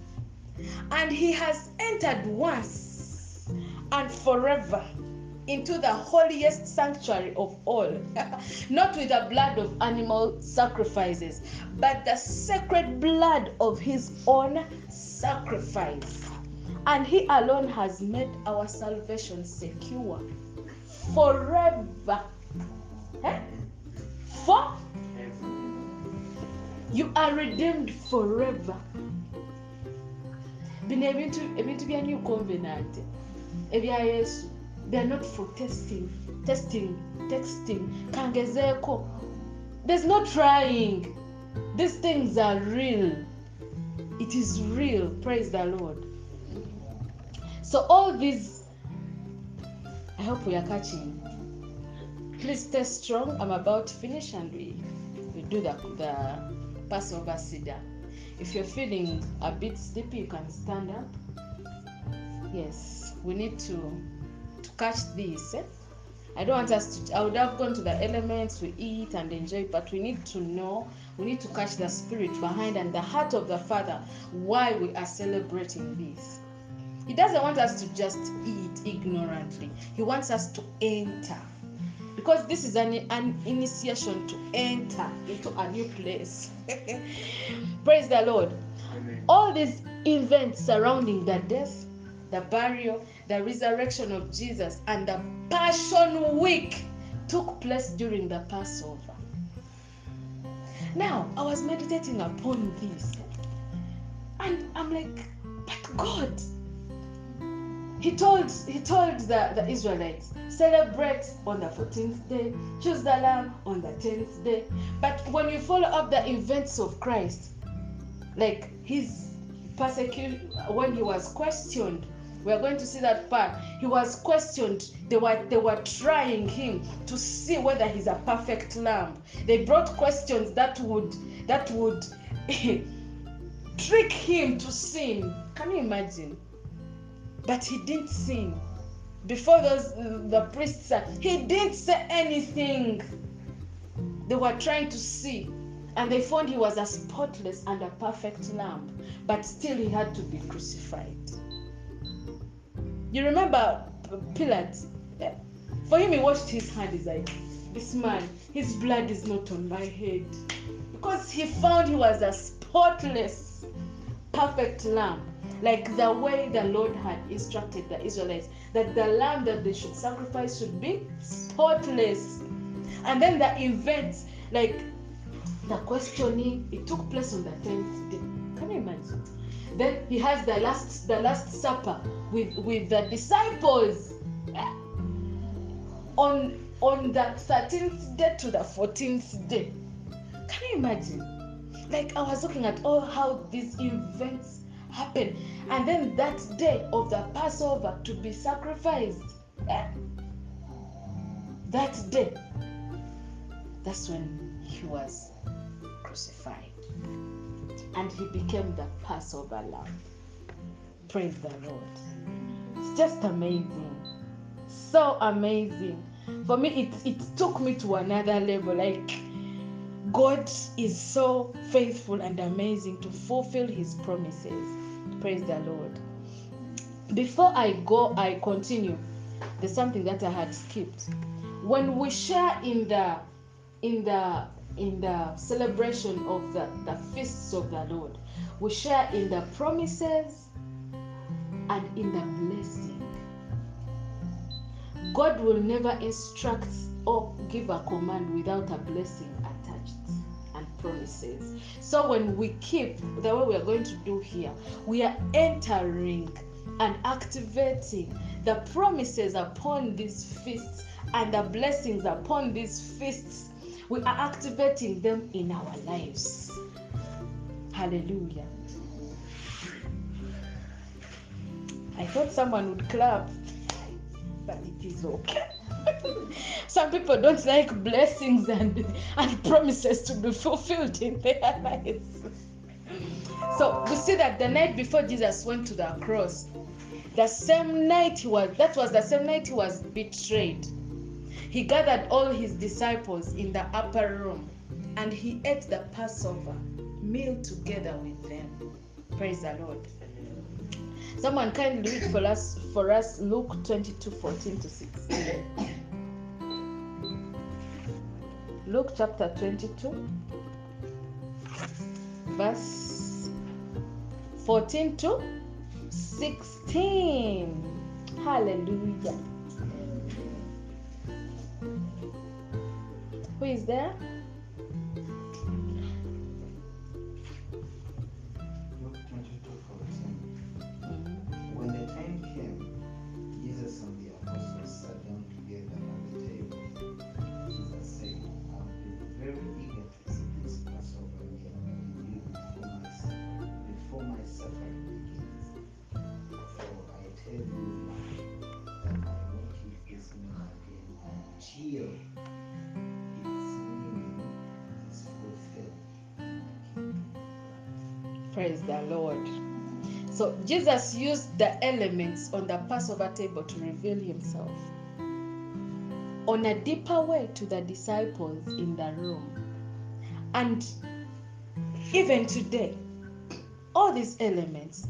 And he has entered once and forever into the holiest sanctuary of all, not with the blood of animal sacrifices, but the sacred blood of his own sacrifice. And he alone has made our salvation secure forever. Eh? For you are redeemed forever. bino ebintu ebintu bya new covenant yesu they are not for testing testing texting kangezeeko there's no trying. These things are real. It is real. Praise the lord. So all these i hope we are catching. Please stay strong. I'm about to finish and we we do the the passover Seder if you're feeling a bit sleepy you can stand up. Yes we need to to catch this eh? i don't want us to i would have gone to the elements we eat and enjoy but we need to know we need to catch the spirit behind and the heart of the father why we are celebrating this. He doesn't want us to just eat ignorantly. He wants us to enter. Because this is an, an initiation to enter into a new place. Praise the lord. All these events surrounding the death the burial the resurrection of jesus and the passion week took place during the passover now i was meditating upon this and i'm like but god he told he told the, the Israelites, celebrate on the 14th day, choose the lamb on the 10th day. But when you follow up the events of Christ, like his persecution when he was questioned, we are going to see that part. He was questioned. They were they were trying him to see whether he's a perfect lamb. They brought questions that would that would trick him to sin. Can you imagine? But he didn't sin. Before those the priests said, he didn't say anything. They were trying to see. And they found he was a spotless and a perfect lamb. But still he had to be crucified. You remember uh, Pilate? Yeah. For him, he washed his hand. He's like, this man, his blood is not on my head. Because he found he was a spotless, perfect lamb. Like the way the Lord had instructed the Israelites that the lamb that they should sacrifice should be spotless. And then the events, like the questioning, it took place on the 10th day. Can you imagine? Then he has the last the last supper with with the disciples eh, on on the 13th day to the 14th day. Can you imagine? Like I was looking at all how these events happen, and then that day of the Passover to be sacrificed. eh, That day, that's when he was crucified and he became the Passover lamb. Praise the Lord. It's just amazing. So amazing. For me, it, it took me to another level. Like, God is so faithful and amazing to fulfill his promises. Praise the Lord. Before I go, I continue. There's something that I had skipped. When we share in the in the in the celebration of the, the feasts of the Lord. We share in the promises and in the blessing. God will never instruct or give a command without a blessing attached and promises. So when we keep the way we are going to do here, we are entering and activating the promises upon these feasts and the blessings upon these feasts we are activating them in our lives. Hallelujah. I thought someone would clap, but it is okay. Some people don't like blessings and, and promises to be fulfilled in their lives. So we see that the night before Jesus went to the cross, the same night he was that was the same night he was betrayed he gathered all his disciples in the upper room and he ate the Passover meal together with them. Praise the Lord. Someone kindly read for us for us Luke 22, 14 to 16. Luke chapter 22, verse 14 to 16. Hallelujah. Who is there? Luke Praise the mm-hmm. Lord. So Jesus used the elements on the Passover table to reveal himself on a deeper way to the disciples in the room. And even today, all these elements,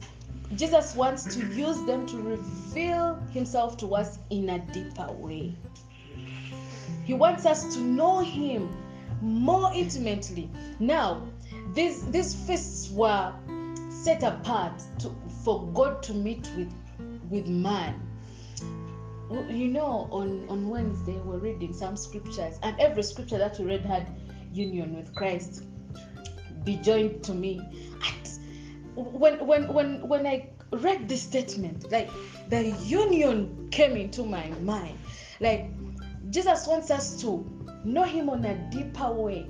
Jesus wants to use them to reveal himself to us in a deeper way. He wants us to know him more intimately. Now, these these feasts were set apart to, for God to meet with with man. You know, on on Wednesday we're reading some scriptures, and every scripture that we read had union with Christ. Be joined to me. When when when when I read this statement, like the union came into my mind. Like Jesus wants us to know Him on a deeper way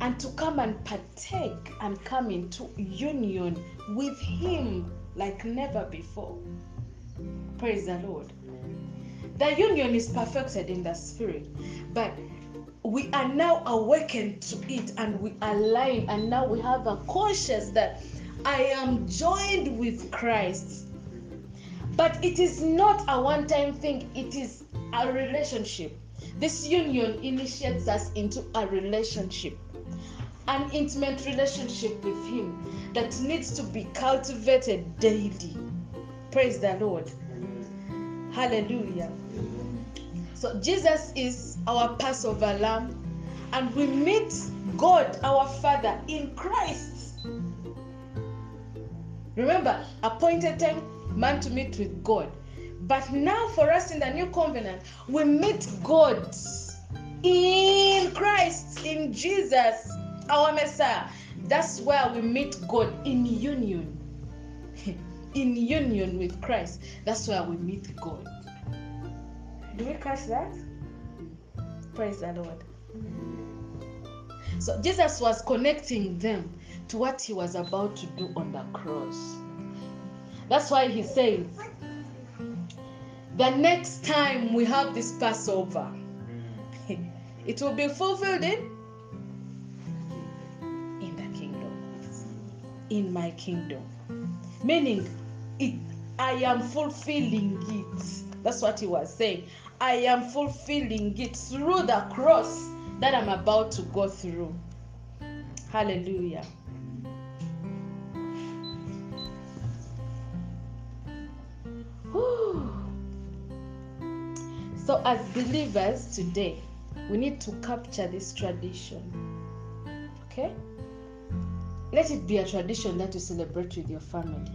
and to come and partake and come into union with Him like never before. Praise the Lord. The union is perfected in the Spirit, but we are now awakened to it and we align, and now we have a conscious that I am joined with Christ. But it is not a one time thing, it is a relationship. This union initiates us into a relationship, an intimate relationship with Him that needs to be cultivated daily. Praise the Lord. Hallelujah. So, Jesus is our Passover lamb, and we meet God, our Father, in Christ. Remember, appointed time, man to meet with God. But now, for us in the new covenant, we meet God in Christ, in Jesus, our Messiah. That's where we meet God in union. In union with Christ. That's where we meet God. Do we catch that? Praise the Lord. So Jesus was connecting them to what he was about to do on the cross. That's why he says, the next time we have this Passover, it will be fulfilled in in in my kingdom. Meaning, it I am fulfilling it. That's what he was saying. I am fulfilling it through the cross that I'm about to go through. Hallelujah. So, as believers today, we need to capture this tradition. Okay? Let it be a tradition that you celebrate with your family.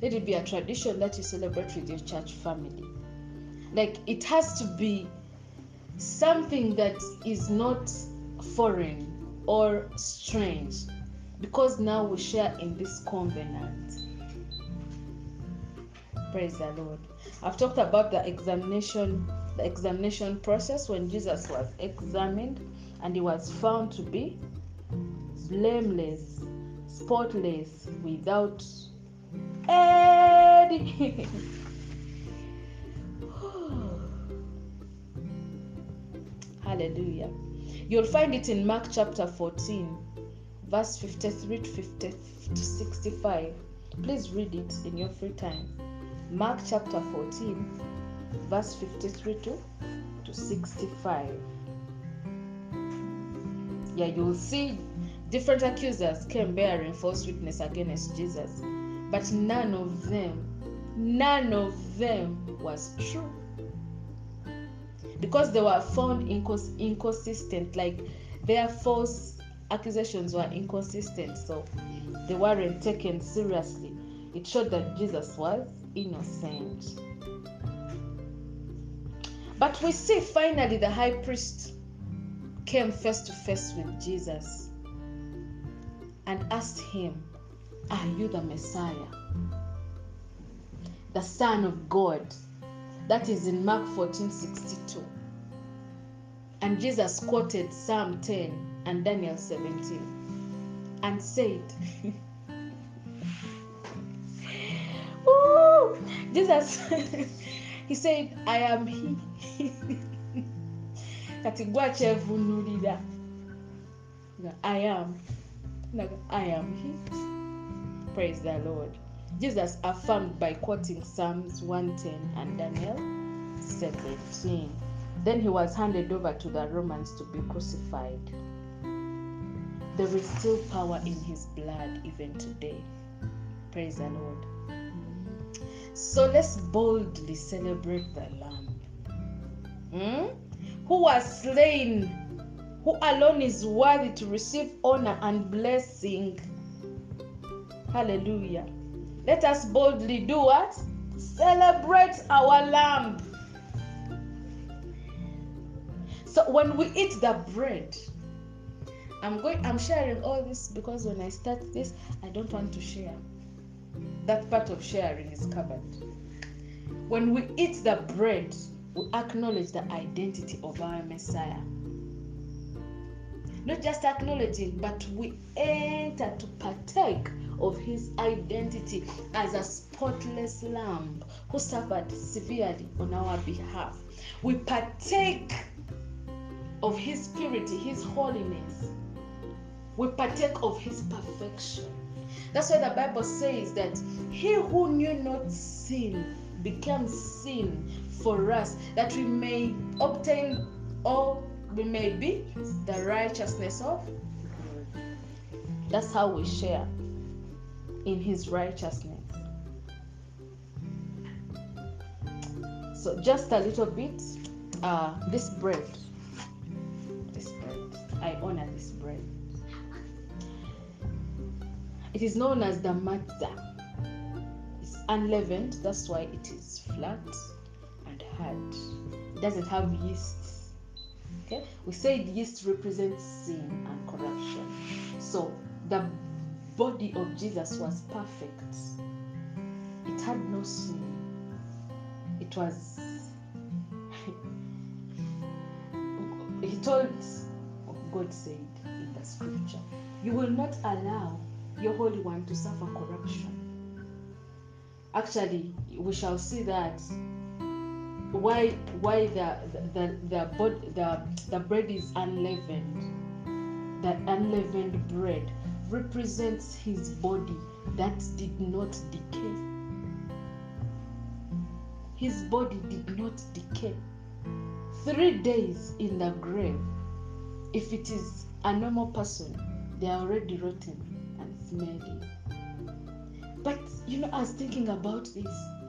Let it be a tradition that you celebrate with your church family. Like, it has to be something that is not foreign or strange because now we share in this covenant. Praise the Lord. I've talked about the examination the examination process when Jesus was examined and he was found to be blameless, spotless, without any Hallelujah. You'll find it in Mark chapter 14, verse 53 to 50 65. Please read it in your free time. Mark chapter 14, verse 53 to, to 65. Yeah, you'll see different accusers came bearing false witness against Jesus, but none of them, none of them was true. Because they were found incons- inconsistent like their false accusations were inconsistent so they weren't taken seriously. It showed that jesus was innocent. But we see finally the high priest came face to face with jesus and asked him are you the messiah the son of god that is in Mark 14 62. And Jesus quoted Psalm 10 and Daniel 17 and said, Ooh, Jesus, he said, I am he. i am Naga, i am he praise the lord Jesus affirmed by quoting Psalms 110 and Daniel 17. Then he was handed over to the Romans to be crucified. There is still power in his blood even today. Praise the Lord. So let's boldly celebrate the Lamb Hmm? who was slain, who alone is worthy to receive honor and blessing. Hallelujah. Let us boldly do what? Celebrate our lamb. So when we eat the bread, I'm going I'm sharing all this because when I start this, I don't want to share. that part of sharing is covered. When we eat the bread, we acknowledge the identity of our Messiah. Not just acknowledging, but we enter to partake of his identity as a spotless lamb who suffered severely on our behalf. We partake of his purity, his holiness. We partake of his perfection. That's why the Bible says that he who knew not sin became sin for us, that we may obtain or we may be the righteousness of. That's how we share in his righteousness. So, just a little bit, uh, this bread, this bread, I honor this bread. It is known as the matzah. It's unleavened, that's why it is flat and hard. It doesn't have yeast. Okay, we said yeast represents sin and corruption. So the body of Jesus was perfect. It had no sin. It was. he told, God said in the scripture, You will not allow your Holy One to suffer corruption. Actually, we shall see that why why the the the, the, the bread is unleavened. That unleavened bread represents his body that did not decay. His body did not decay. Three days in the grave, if it is a normal person, they are already rotten and smelly. But you know, I was thinking about this.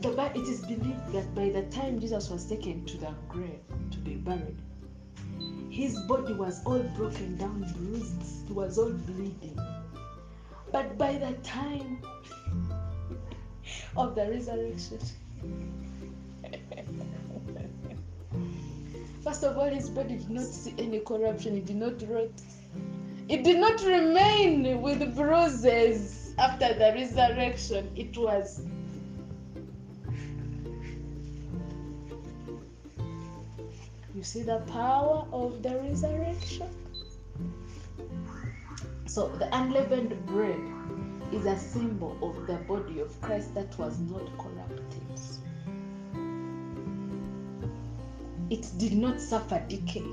The, it is believed that by the time Jesus was taken to the grave to be buried, his body was all broken down, bruised, he was all bleeding. But by the time of the resurrection, first of all, his body did not see any corruption, it did not rot, it did not remain with bruises after the resurrection. It was see the power of the resurrection? So, the unleavened bread is a symbol of the body of Christ that was not corrupted. It did not suffer decay.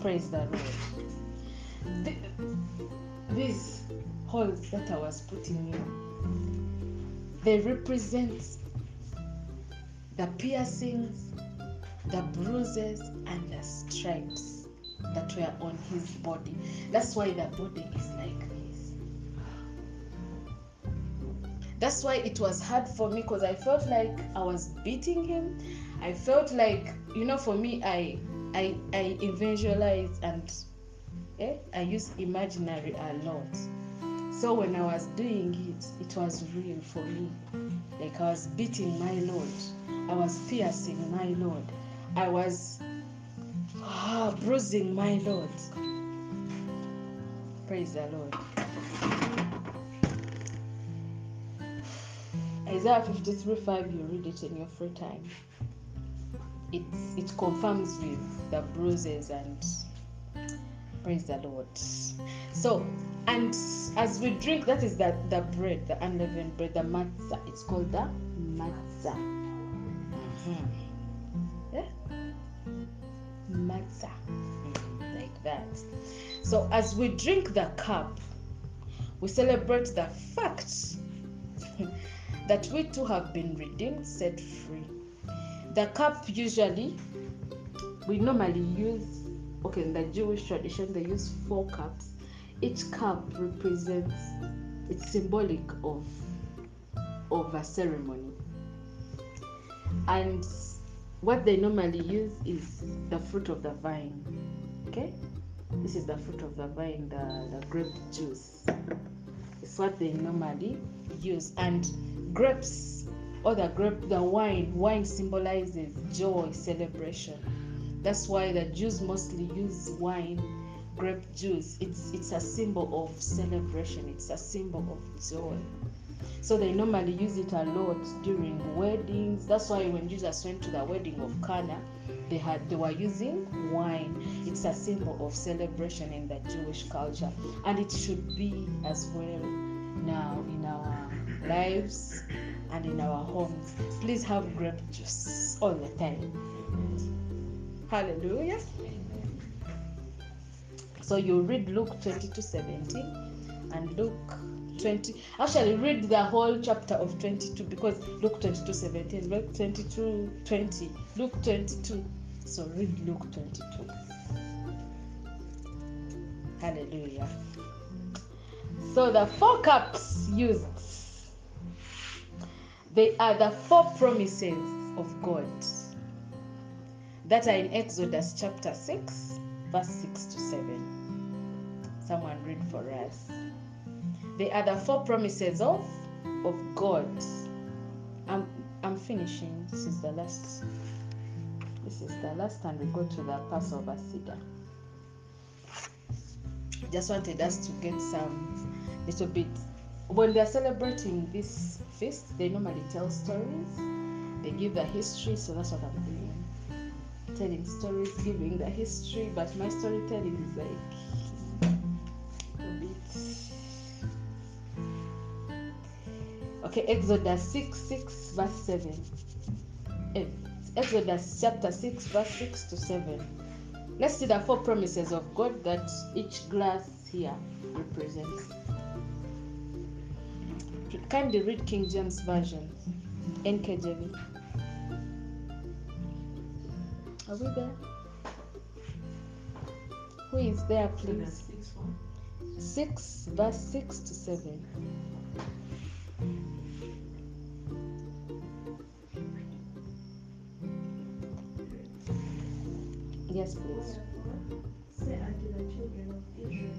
Praise the Lord. Th- These holes that I was putting in, they represent the piercings, the bruises, and the stripes that were on his body. That's why the body is like this. That's why it was hard for me because I felt like I was beating him. I felt like, you know, for me, I I I visualize and eh, I use imaginary a lot. So when I was doing it, it was real for me. Like I was beating my Lord. I was piercing my Lord. I was ah, bruising my Lord. Praise the Lord. Isaiah 53 5, you read it in your free time. It, it confirms with the bruises and praise the Lord. So, and as we drink, that is the, the bread, the unleavened bread, the matzah. It's called the matzah. Mhm. Yeah? Matzah. Mhm, Like that. So, as we drink the cup, we celebrate the fact that we too have been redeemed, set free. The cup usually, we normally use, okay, in the Jewish tradition, they use four cups. Each cup represents, it's symbolic of, of a ceremony. And what they normally use is the fruit of the vine. Okay? This is the fruit of the vine, the, the grape juice. It's what they normally use. And grapes, or the grape, the wine, wine symbolizes joy, celebration. That's why the Jews mostly use wine grape juice. It's it's a symbol of celebration. It's a symbol of joy. So they normally use it a lot during weddings. That's why when Jesus went to the wedding of Cana, they had they were using wine. It's a symbol of celebration in the Jewish culture, and it should be as well now in our lives and in our homes. Please have grape juice all the time. Hallelujah. So you read Luke 22 17 and Luke 20. Actually, read the whole chapter of 22 because Luke 22 17, Luke 22 20, Luke 22. So read Luke 22. Hallelujah. So the four cups used, they are the four promises of God that are in Exodus chapter 6, verse 6 to 7. Someone read for us. They are the four promises of of God. I'm I'm finishing. This is the last. This is the last and we go to the Passover Seder. Just wanted us to get some little bit. When they are celebrating this feast, they normally tell stories. They give the history, so that's what I'm doing. Telling stories, giving the history, but my storytelling is like Okay, Exodus 6 6 verse 7. Eh, Exodus chapter 6 verse 6 to 7. Let's see the four promises of God that each glass here represents. Kindly read King James Version, NKJV. Are we there? Who is there, please? 6 verse 6 to 7. Yes, please. Say unto the children of Israel,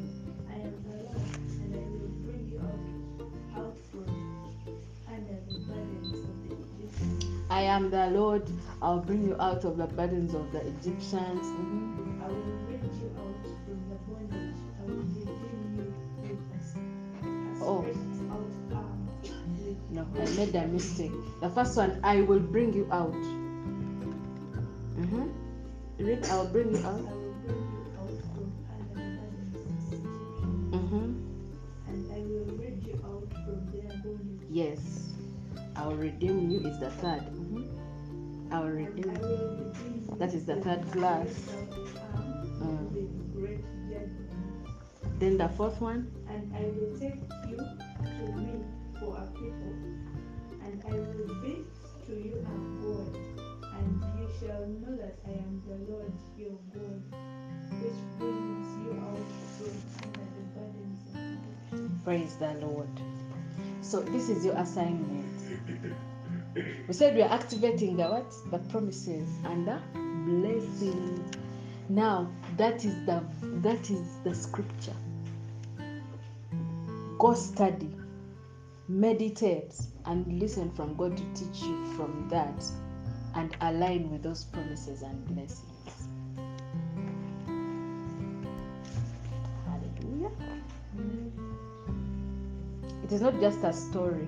I am the Lord, and I will bring you out, out from under the burdens of the Egyptians. I am the Lord. I'll bring you out of the burdens of the Egyptians. Mhm. I will rid you out from the bondage. I will redeem you with a, a Oh. out arm. No, I made a mistake. The first one, I will bring you out. Mm-hmm. Read, I'll bring you out. will bring you out from under the burdens of the Egyptians, Mm-hmm. and I will rid you out from their bondage. Yes. I'll redeem you is the third. Mm-hmm. I'll redeem. I will redeem you That is the third a glass. stretched out arm, Mm. with great judgment. Then the fourth one. And I will take you to me for a people, and I will be to you a God, shall know that I am the Lord your God, which brings you out under the burdens of Egypt. Praise the Lord. So this is your assignment. We said we are activating the what? The promises and the blessing. Now that is the that is the scripture. Go study, meditate, and listen from God to teach you from that and align with those promises and blessings. Hallelujah. It is not just a story.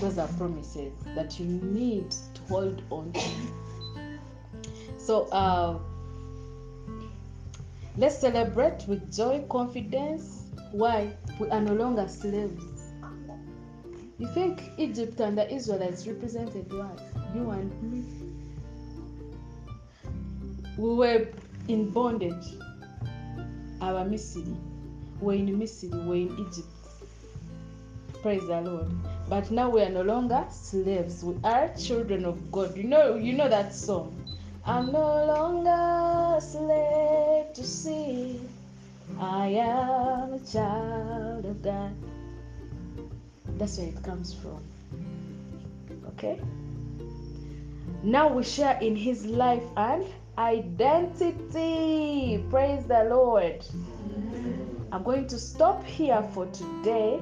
Those are promises that you need to hold on to. So uh, let's celebrate with joy, confidence. Why? We are no longer slaves. You think Egypt and the Israelites represented what? You and me. We were in bondage. Our Misri. We're in Misri. We're in Egypt. Praise the Lord. But now we are no longer slaves. We are children of God. You know, you know that song. I'm no longer a slave to sin. I am a child of God. That's where it comes from. Okay? Now we share in his life and identity. Praise the Lord. I'm going to stop here for today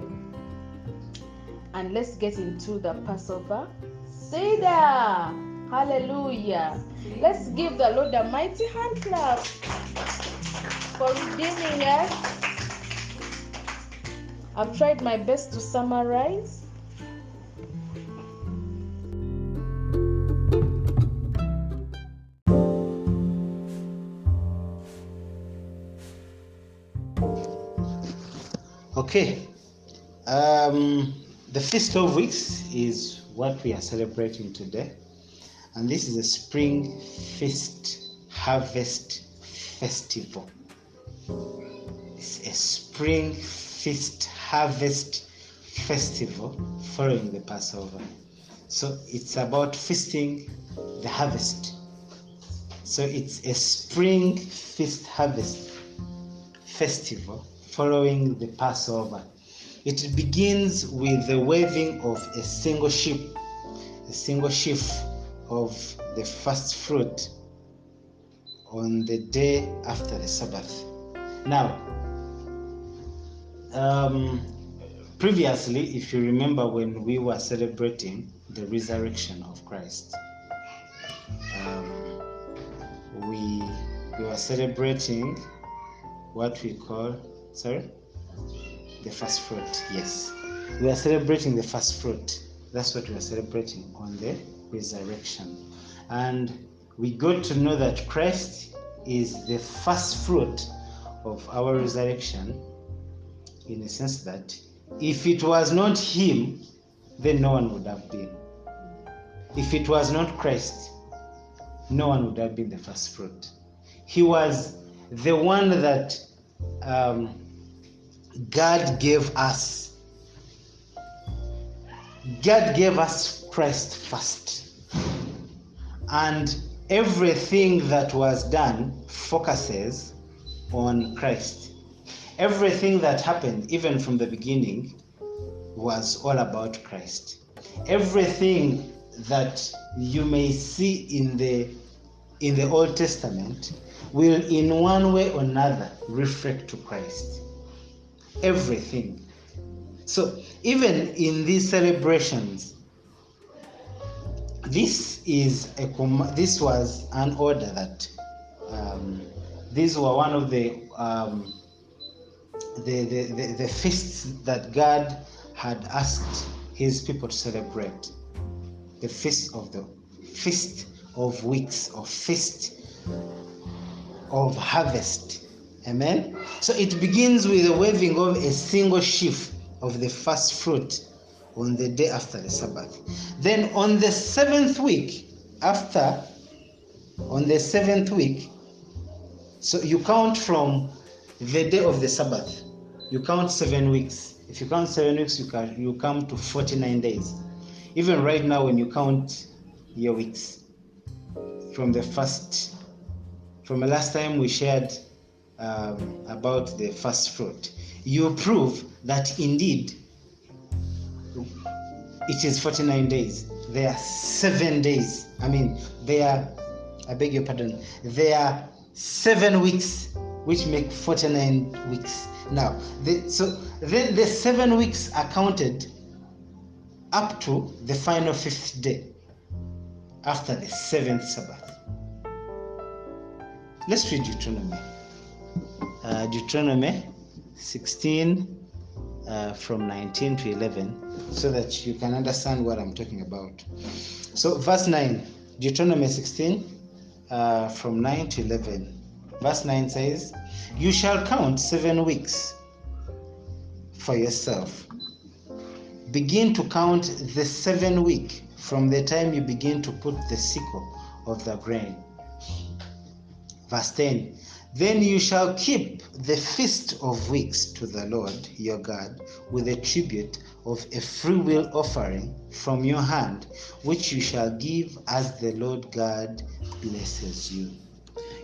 and let's get into the Passover Seder. Hallelujah. Let's give the Lord a mighty hand clap for redeeming us. I've tried my best to summarize. Okay. Um, the Feast of Weeks is what we are celebrating today. And this is a spring feast harvest festival. It's a spring feast harvest festival following the Passover. So it's about feasting the harvest. So it's a spring feast harvest festival following the Passover. It begins with the waving of a single sheep, a single sheaf of the first fruit on the day after the Sabbath. Now, um, previously, if you remember when we were celebrating the resurrection of Christ, um, we, we were celebrating what we call, sorry? The first fruit, yes. We are celebrating the first fruit. That's what we are celebrating on the resurrection. And we got to know that Christ is the first fruit of our resurrection in the sense that if it was not Him, then no one would have been. If it was not Christ, no one would have been the first fruit. He was the one that um, God gave us. God gave us Christ first. And everything that was done focuses on Christ. Everything that happened, even from the beginning, was all about Christ. Everything that you may see in the in the Old Testament will in one way or another reflect to Christ. Everything. So even in these celebrations, this is a this was an order that um, these were one of the, um, the, the, the the feasts that God had asked His people to celebrate. The feast of the feast of weeks or feast of harvest. Amen. So it begins with the waving of a single sheaf of the first fruit on the day after the Sabbath. Then on the seventh week, after, on the seventh week, so you count from the day of the Sabbath, you count seven weeks. If you count seven weeks, you, can, you come to 49 days. Even right now, when you count your weeks, from the first, from the last time we shared um, about the first fruit, you prove that indeed it is 49 days. There are seven days. I mean, there are, I beg your pardon, there are seven weeks which make 49 weeks. Now, the, so then the seven weeks are counted up to the final fifth day after the seventh Sabbath. Let's read Deuteronomy. Uh, Deuteronomy 16 uh, from 19 to 11 so that you can understand what I'm talking about. So, verse 9, Deuteronomy 16 uh, from 9 to 11. Verse 9 says, You shall count seven weeks for yourself. Begin to count the seven week from the time you begin to put the sickle of the grain. Verse 10 Then you shall keep the feast of weeks to the Lord your God with a tribute of a freewill offering from your hand, which you shall give as the Lord God blesses you.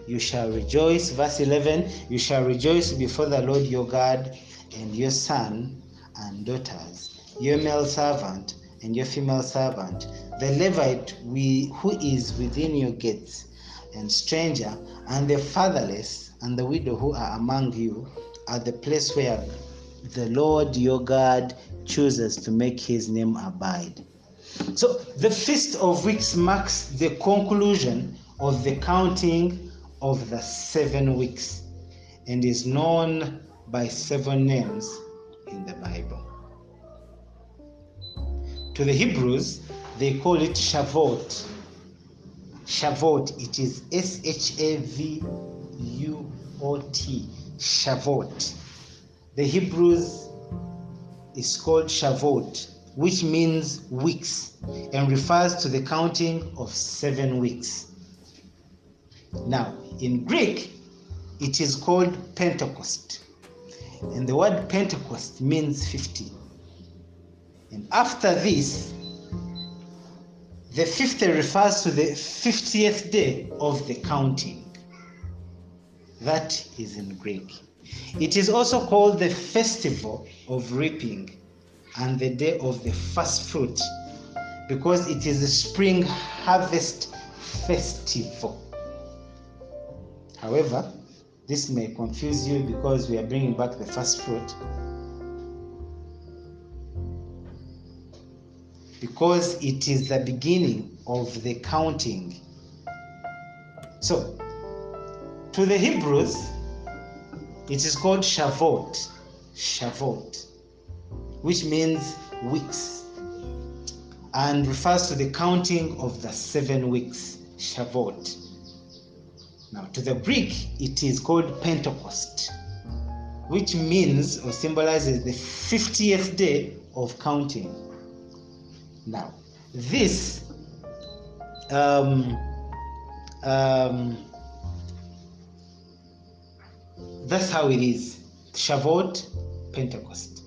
You shall rejoice, verse 11, you shall rejoice before the Lord your God and your son and daughters, your male servant and your female servant, the Levite we, who is within your gates, and stranger, and the fatherless, and the widow who are among you, at the place where the Lord your God chooses to make his name abide. So the Feast of Weeks marks the conclusion of the counting of the seven weeks and is known by seven names in the Bible. To the Hebrews, they call it Shavuot. Shavuot, it is S H A V U O T, Shavuot. The Hebrews is called Shavuot, which means weeks and refers to the counting of seven weeks. Now, in Greek, it is called Pentecost. And the word Pentecost means 50. And after this, the 50 refers to the 50th day of the counting. That is in Greek. It is also called the festival of reaping and the day of the first fruit because it is a spring harvest festival. However, this may confuse you because we are bringing back the first fruit. Because it is the beginning of the counting. So, to the Hebrews, it is called Shavuot. Shavuot, which means weeks and refers to the counting of the seven weeks. Shavuot. Now, to the Greek, it is called Pentecost, which means or symbolizes the 50th day of counting. Now, this um, um, that's how it is. Shavuot, Pentecost.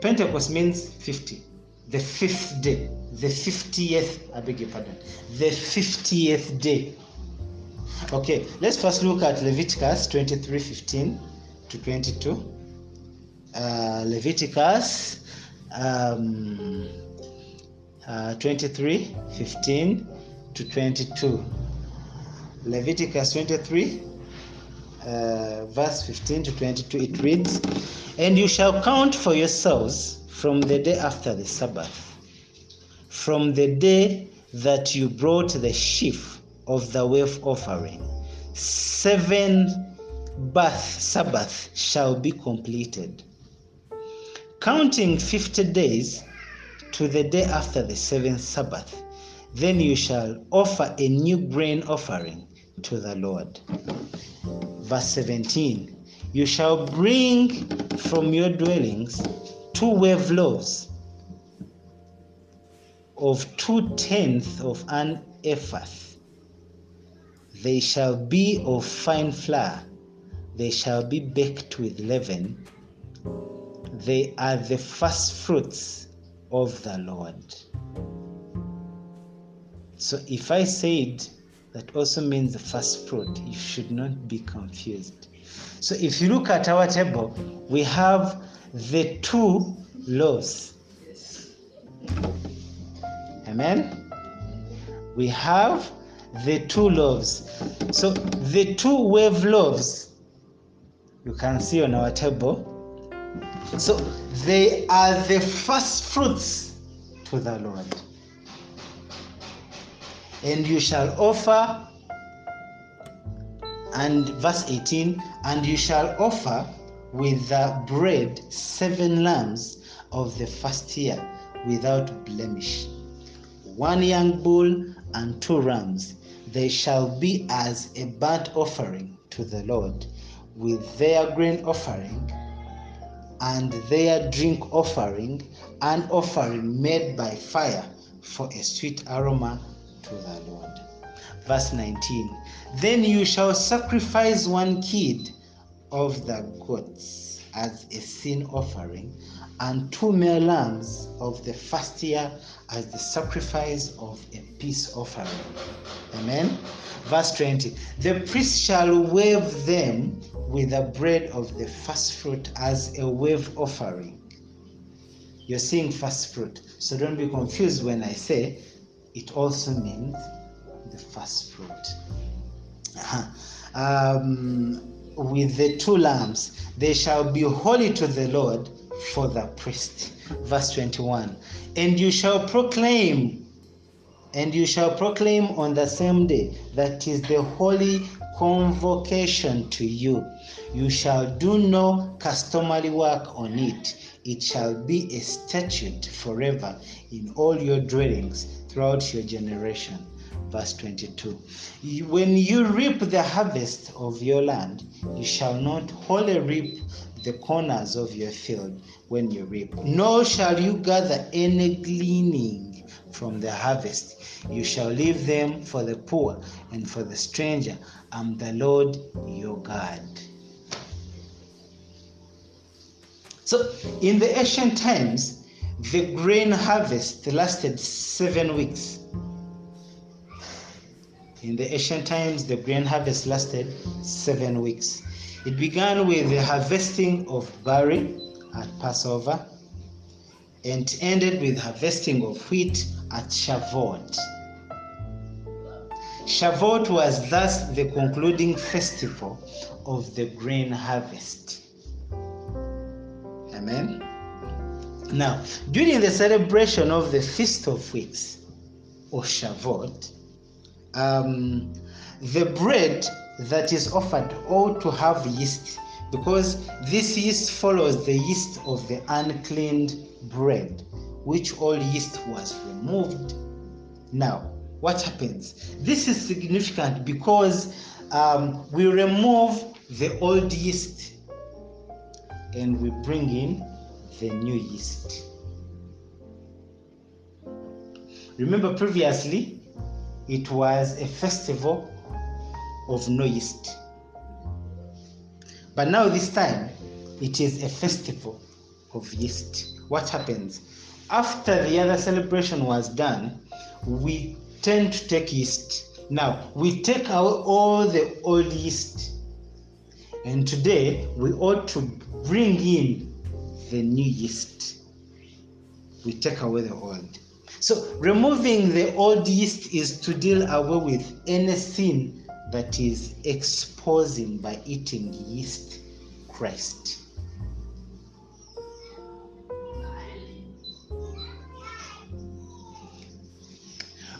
Pentecost means 50, the fifth day, the 50th, I beg your pardon, the 50th day. Okay, let's first look at Leviticus 23 15 to 22. Uh, Leviticus um, uh, 23 15 to 22. Leviticus 23 uh, verse 15 to 22, it reads, And you shall count for yourselves from the day after the Sabbath, from the day that you brought the sheaf of the wave offering. Seven bath Sabbath shall be completed. Counting 50 days to the day after the seventh Sabbath, then you shall offer a new grain offering to the Lord verse 17 you shall bring from your dwellings two wave loaves of two tenths of an ephah they shall be of fine flour they shall be baked with leaven they are the first fruits of the lord so if i said that also means the first fruit. You should not be confused. So if you look at our table, we have the two loaves. Amen. We have the two loaves. So the two wave loaves you can see on our table. So they are the first fruits to the Lord and you shall offer and verse 18 and you shall offer with the bread seven lambs of the first year without blemish one young bull and two rams they shall be as a burnt offering to the lord with their grain offering and their drink offering an offering made by fire for a sweet aroma to the Lord. Verse 19 Then you shall sacrifice one kid of the goats as a sin offering, and two male lambs of the first year as the sacrifice of a peace offering. Amen. Verse 20 The priest shall wave them with the bread of the first fruit as a wave offering. You're seeing first fruit, so don't be confused when I say it also means the first fruit. Uh-huh. Um, with the two lambs, they shall be holy to the Lord for the priest. Verse 21 And you shall proclaim And you shall proclaim on the same day that is the holy convocation to you. You shall do no customary work on it. It shall be a statute forever in all your dwellings throughout your generation. Verse 22. When you reap the harvest of your land, you shall not wholly reap the corners of your field when you reap, nor shall you gather any gleaning from the harvest. You shall leave them for the poor and for the stranger. I'm the Lord your God. So, in the ancient times, the grain harvest lasted seven weeks. In the ancient times, the grain harvest lasted seven weeks. It began with the harvesting of barley at Passover and ended with harvesting of wheat at Shavuot. Shavuot was thus the concluding festival of the grain harvest. Amen. Now, during the celebration of the Feast of Weeks or Shavuot, um, the bread that is offered ought to have yeast because this yeast follows the yeast of the uncleaned bread, which all yeast was removed. Now, what happens? This is significant because um, we remove the old yeast and we bring in the new yeast. Remember, previously, it was a festival of no yeast. But now, this time, it is a festival of yeast. What happens? After the other celebration was done, we tend to take yeast. Now, we take out all the old yeast, and today we ought to bring in the new yeast. We take away the old. So, removing the old yeast is to deal away with any sin that is exposing by eating yeast Christ.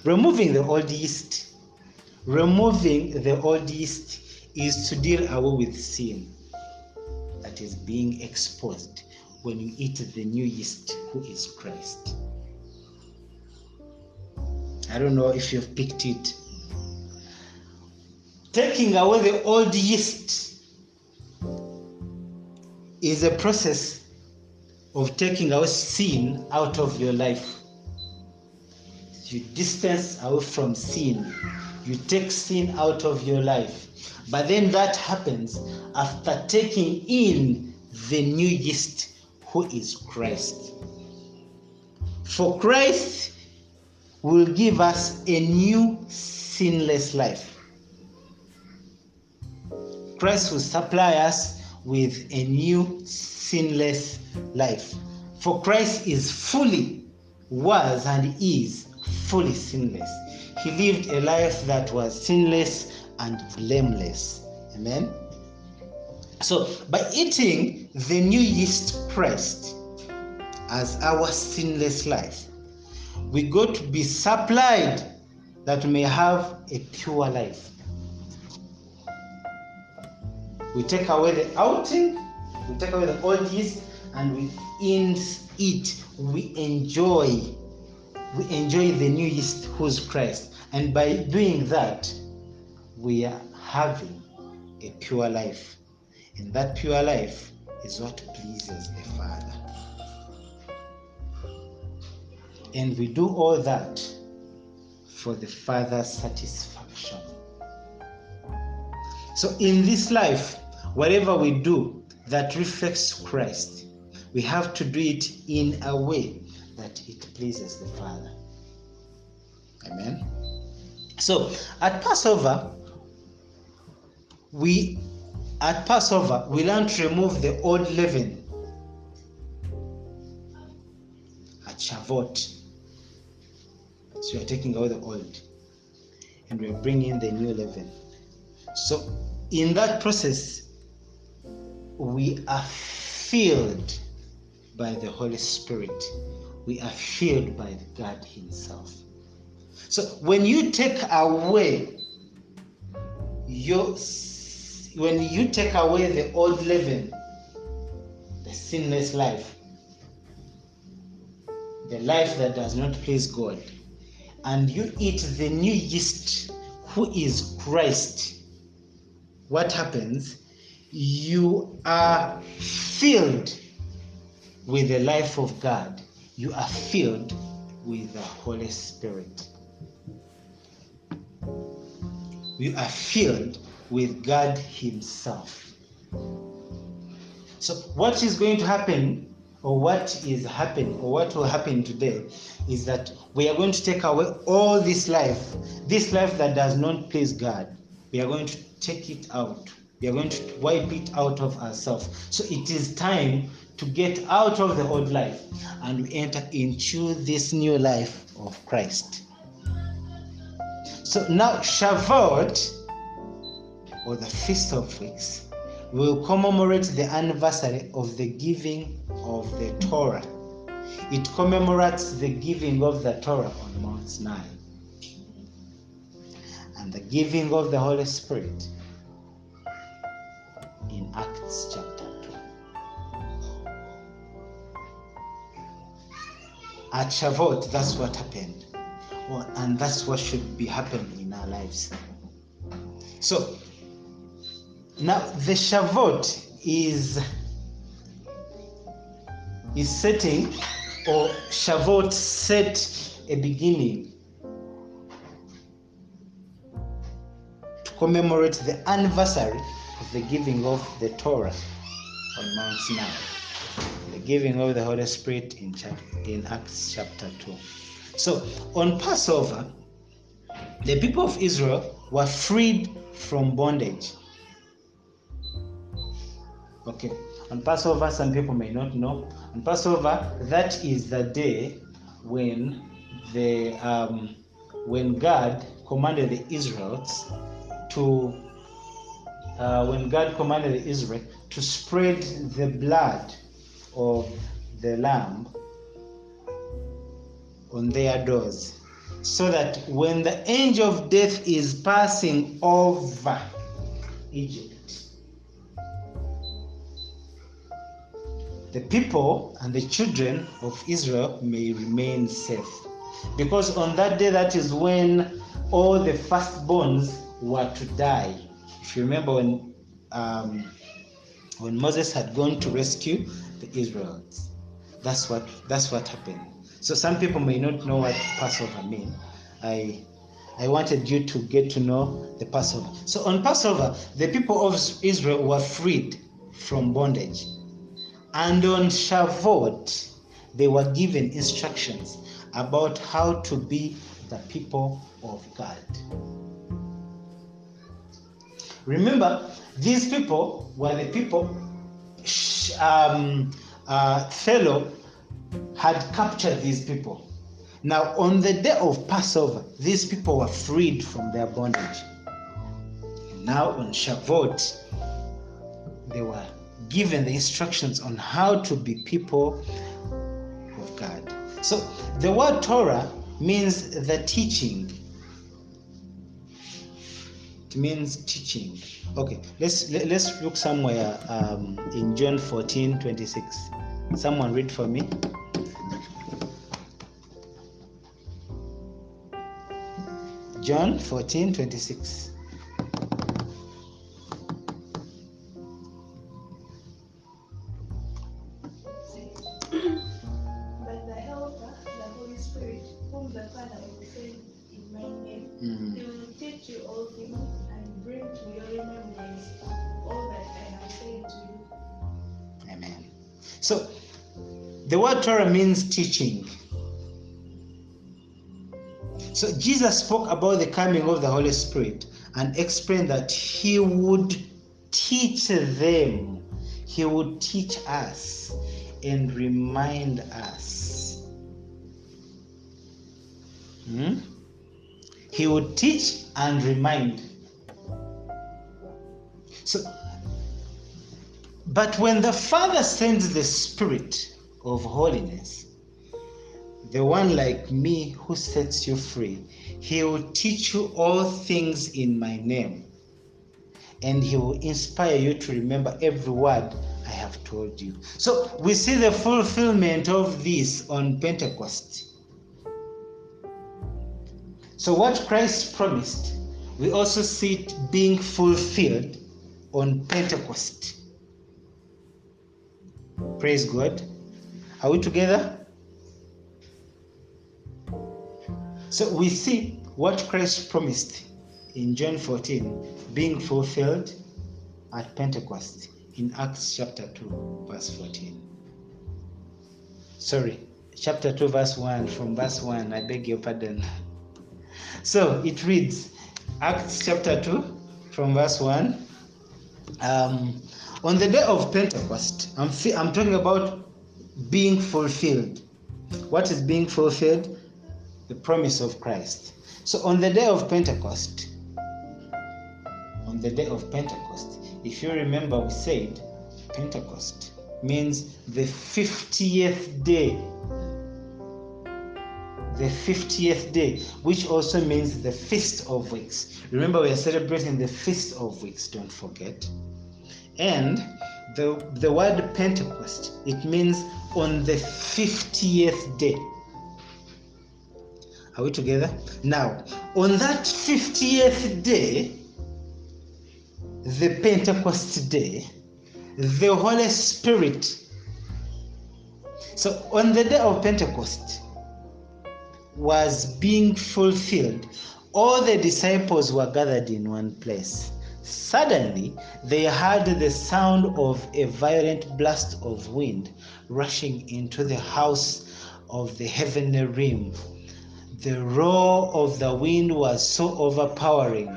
Removing the old yeast, removing the old yeast is to deal away with sin that is being exposed when you eat the new yeast, who is Christ. I don't know if you've picked it. Taking away the old yeast is a process of taking away sin out of your life. You distance away from sin, you take sin out of your life. But then that happens after taking in the new yeast, who is Christ. For Christ will give us a new sinless life. Christ will supply us with a new sinless life. For Christ is fully, was, and is fully sinless. He lived a life that was sinless and blameless. Amen. So, by eating the new yeast Christ as our sinless life, we got to be supplied that we may have a pure life. We take away the outing, we take away the old yeast, and within it we enjoy, we enjoy the new yeast who's Christ. And by doing that, we are having a pure life. And that pure life is what pleases the Father. And we do all that for the Father's satisfaction. So, in this life, whatever we do that reflects Christ, we have to do it in a way that it pleases the Father. Amen. So, at Passover, we at Passover we learn to remove the old leaven. At Shavuot, so we are taking away the old, and we are bringing the new leaven. So, in that process, we are filled by the Holy Spirit. We are filled by God Himself. So when you take away your when you take away the old living, the sinless life, the life that does not please God, and you eat the new yeast, who is Christ, what happens? You are filled with the life of God. You are filled with the Holy Spirit. You are filled with God Himself. So, what is going to happen, or what is happening, or what will happen today, is that we are going to take away all this life, this life that does not please God. We are going to take it out. We are going to wipe it out of ourselves. So, it is time to get out of the old life and we enter into this new life of Christ. So now Shavuot, or the Feast of Weeks, will commemorate the anniversary of the giving of the Torah. It commemorates the giving of the Torah on Mount Sinai and the giving of the Holy Spirit in Acts chapter 2. At Shavuot, that's what happened. And that's what should be happening in our lives. So, now the Shavuot is is setting or Shavuot set a beginning to commemorate the anniversary of the giving of the Torah on Mount Sinai, the giving of the Holy Spirit in, in Acts chapter 2. So on Passover, the people of Israel were freed from bondage. Okay, on Passover, some people may not know. On Passover, that is the day when the um, when God commanded the Israelites to uh, when God commanded Israel to spread the blood of the lamb on their doors so that when the angel of death is passing over Egypt, the people and the children of Israel may remain safe. Because on that day, that is when all the firstborns were to die. If you remember when um, when Moses had gone to rescue the Israelites, that's what that's what happened. So some people may not know what Passover mean. I I wanted you to get to know the Passover. So on Passover, the people of Israel were freed from bondage. And on Shavuot, they were given instructions about how to be the people of God. Remember, these people were the people um, uh, Pharaoh had captured these people. Now, on the day of Passover, these people were freed from their bondage. Now, on Shavuot, they were given the instructions on how to be people of God. So, the word Torah means the teaching. It means teaching. Okay, let's let, let's look somewhere um, in John 14 26. Someone read for me. John 14 26. So, the word Torah means teaching. So, Jesus spoke about the coming of the Holy Spirit and explained that He would teach them, He would teach us and remind us. Hmm? He would teach and remind. So, but when the Father sends the Spirit of holiness, the one like me who sets you free, He will teach you all things in my name, and he will inspire you to remember every word I have told you. So we see the fulfillment of this on Pentecost. So, what Christ promised, we also see it being fulfilled on Pentecost. Praise God. Are we together? So we see what Christ promised in John 14 being fulfilled at Pentecost in Acts chapter 2, verse 14. Sorry, chapter 2, verse 1, from verse 1, I beg your pardon. So it reads Acts chapter 2, from verse 1. Um, on the day of Pentecost, I'm, fe- I'm talking about being fulfilled. What is being fulfilled? The promise of Christ. So on the day of Pentecost, on the day of Pentecost, if you remember, we said Pentecost means the 50th day. The 50th day, which also means the Feast of Weeks. Remember, we are celebrating the Feast of Weeks, don't forget. And the, the word Pentecost, it means on the 50th day. Are we together? Now, on that 50th day, the Pentecost day, the Holy Spirit. So, on the day of Pentecost was being fulfilled, all the disciples were gathered in one place. Suddenly, they heard the sound of a violent blast of wind rushing into the house of the heavenly realm. The roar of the wind was so overpowering,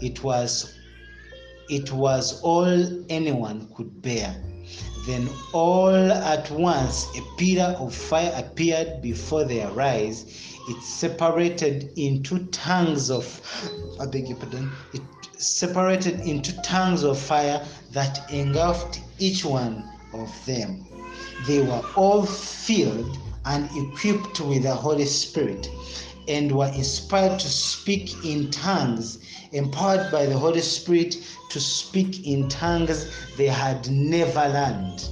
it was it was all anyone could bear. Then all at once a pillar of fire appeared before their eyes. It separated into tongues of I beg your pardon. It separated into tongues of fire that engulfed each one of them. They were all filled and equipped with the Holy Spirit and were inspired to speak in tongues, empowered by the Holy Spirit to speak in tongues they had never learned.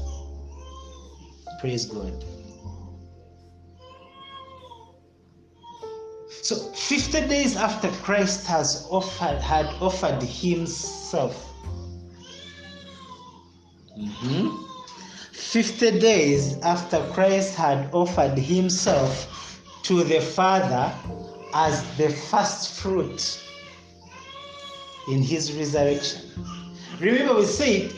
Praise God. So 50 days after Christ has offered had offered himself. Mhm. 50 days after Christ had offered himself to the Father as the first fruit in his resurrection. Remember, we said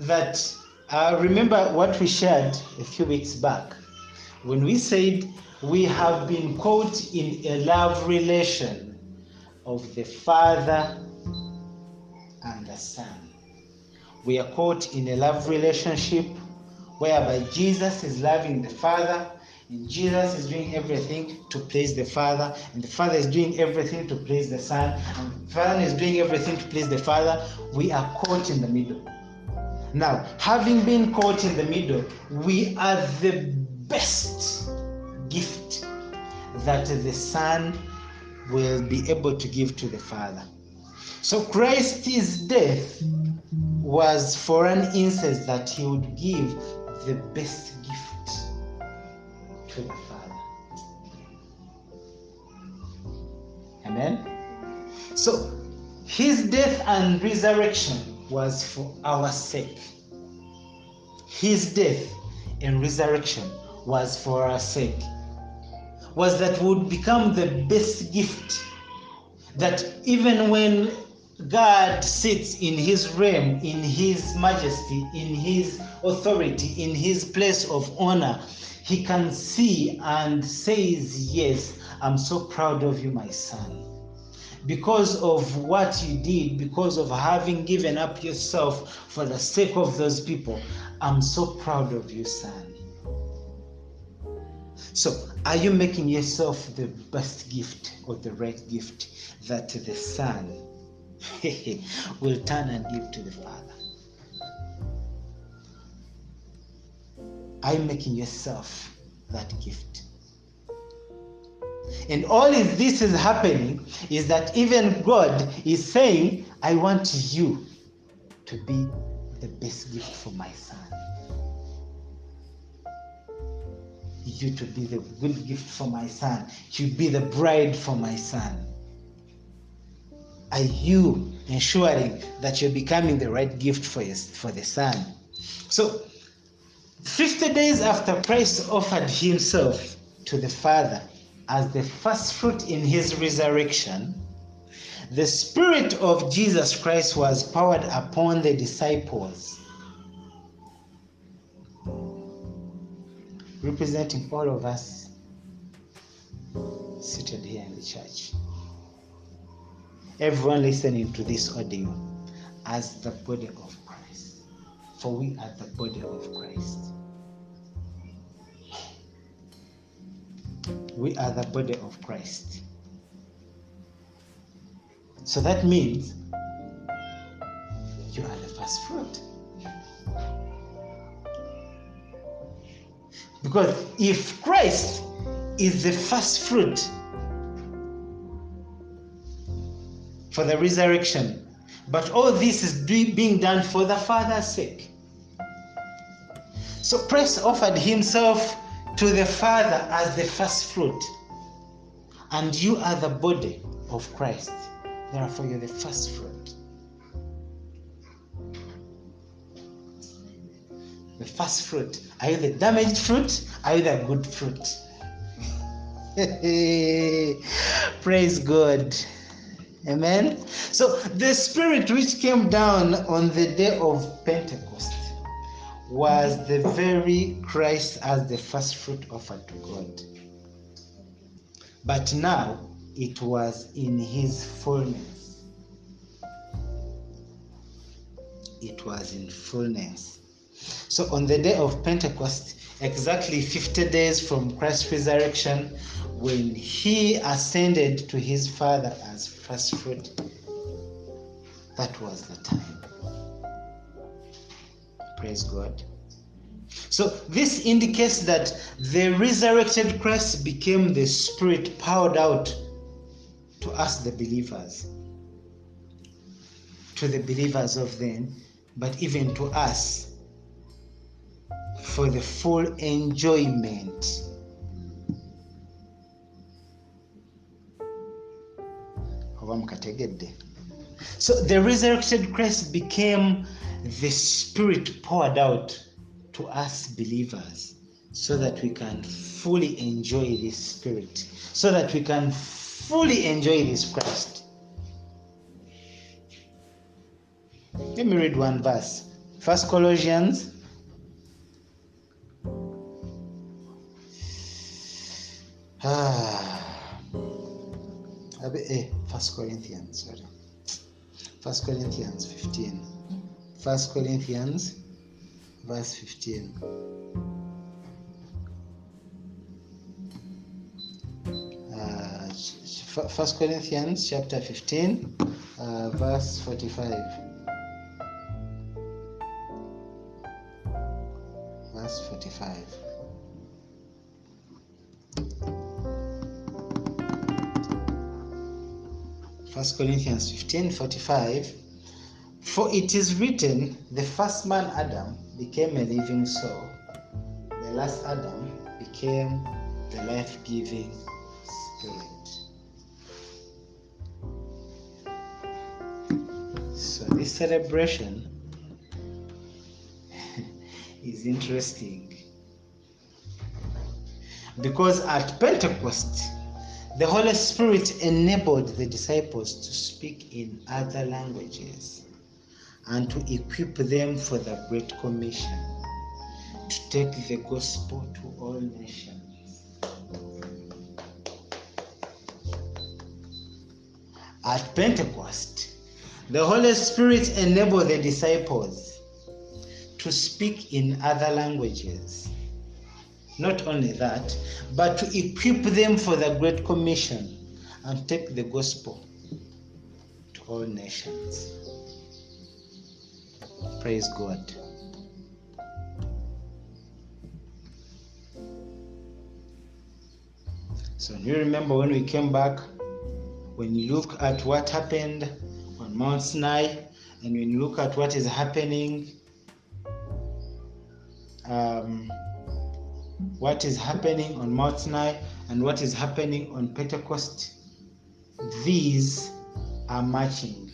that, uh, remember what we shared a few weeks back when we said we have been caught in a love relation of the Father and the Son. We are caught in a love relationship whereby Jesus is loving the Father and Jesus is doing everything to please the Father, and the Father is doing everything to please the Son, and the is doing everything to please the Father. We are caught in the middle. Now, having been caught in the middle, we are the best gift that the Son will be able to give to the Father. So, Christ's death was for an instance that he would give the best gift to the Father. Amen. So his death and resurrection was for our sake. His death and resurrection was for our sake. Was that would become the best gift. That even when God sits in his realm, in his majesty, in his authority, in his place of honor, he can see and says, Yes, I'm so proud of you, my son. Because of what you did, because of having given up yourself for the sake of those people, I'm so proud of you, son. So, are you making yourself the best gift or the right gift that the son will turn and give to the father? Are you making yourself that gift? And all is this is happening is that even God is saying, I want you to be the best gift for my son. You to be the good gift for my son. To be the bride for my son. Are you ensuring that you're becoming the right gift for, your, for the son? So, 50 days after Christ offered himself to the Father as the first fruit in his resurrection, the Spirit of Jesus Christ was poured upon the disciples, representing all of us seated here in the church. Everyone listening to this audio as the body of Christ, for we are the body of Christ. We are the body of Christ. So that means you are the first fruit. Because if Christ is the first fruit for the resurrection, but all this is being done for the Father's sake. So Christ offered himself to the Father as the first fruit, and you are the body of Christ. Therefore, you're the first fruit. The first fruit. Are you the damaged fruit? Are you the good fruit? Praise God. Amen. So, the Spirit which came down on the day of Pentecost was the very Christ as the first fruit offered to God. But now it was in his fullness. It was in fullness. So on the day of Pentecost, exactly 50 days from Christ's resurrection, when he ascended to his Father as first fruit, that was the time. Praise God. So this indicates that the resurrected Christ became the Spirit poured out to us, the believers, to the believers of then, but even to us for the full enjoyment. so the resurrected christ became the spirit poured out to us believers so that we can fully enjoy this spirit so that we can fully enjoy this christ. Let me read one verse. First colossians ah eh, First Corinthians, sorry. First Corinthians 15. First Corinthians, verse 15. Uh, ch- ch- Fir- First Corinthians chapter 15, uh, verse 45. Verse 45. First Corinthians 15 45. For it is written, the first man Adam became a living soul, the last Adam became the life giving spirit. So, this celebration is interesting because at Pentecost, the Holy Spirit enabled the disciples to speak in other languages and to equip them for the Great Commission to take the gospel to all nations. At Pentecost, the Holy Spirit enabled the disciples to speak in other languages. Not only that, but to equip them for the Great Commission and take the gospel to all nations. Praise God. So you remember when we came back, when you look at what happened on Mount Sinai, and when you look at what is happening, um, what is happening on Mount Sinai and what is happening on Pentecost, these are matching.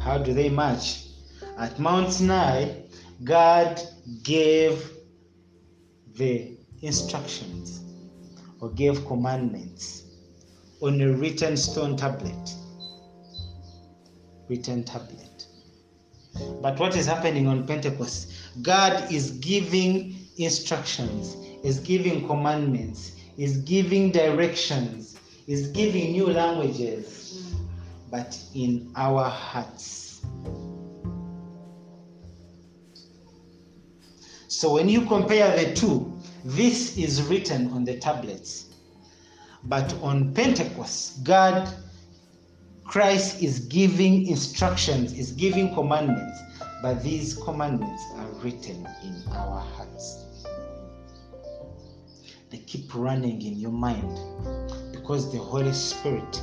How do they match? At Mount Sinai, God gave the instructions or gave commandments on a written stone tablet. Written tablet. But what is happening on Pentecost? God is giving instructions, is giving commandments, is giving directions, is giving new languages, but in our hearts. So when you compare the two, this is written on the tablets. But on Pentecost, God, Christ is giving instructions, is giving commandments, but these commandments are written in our hearts. They keep running in your mind because the Holy Spirit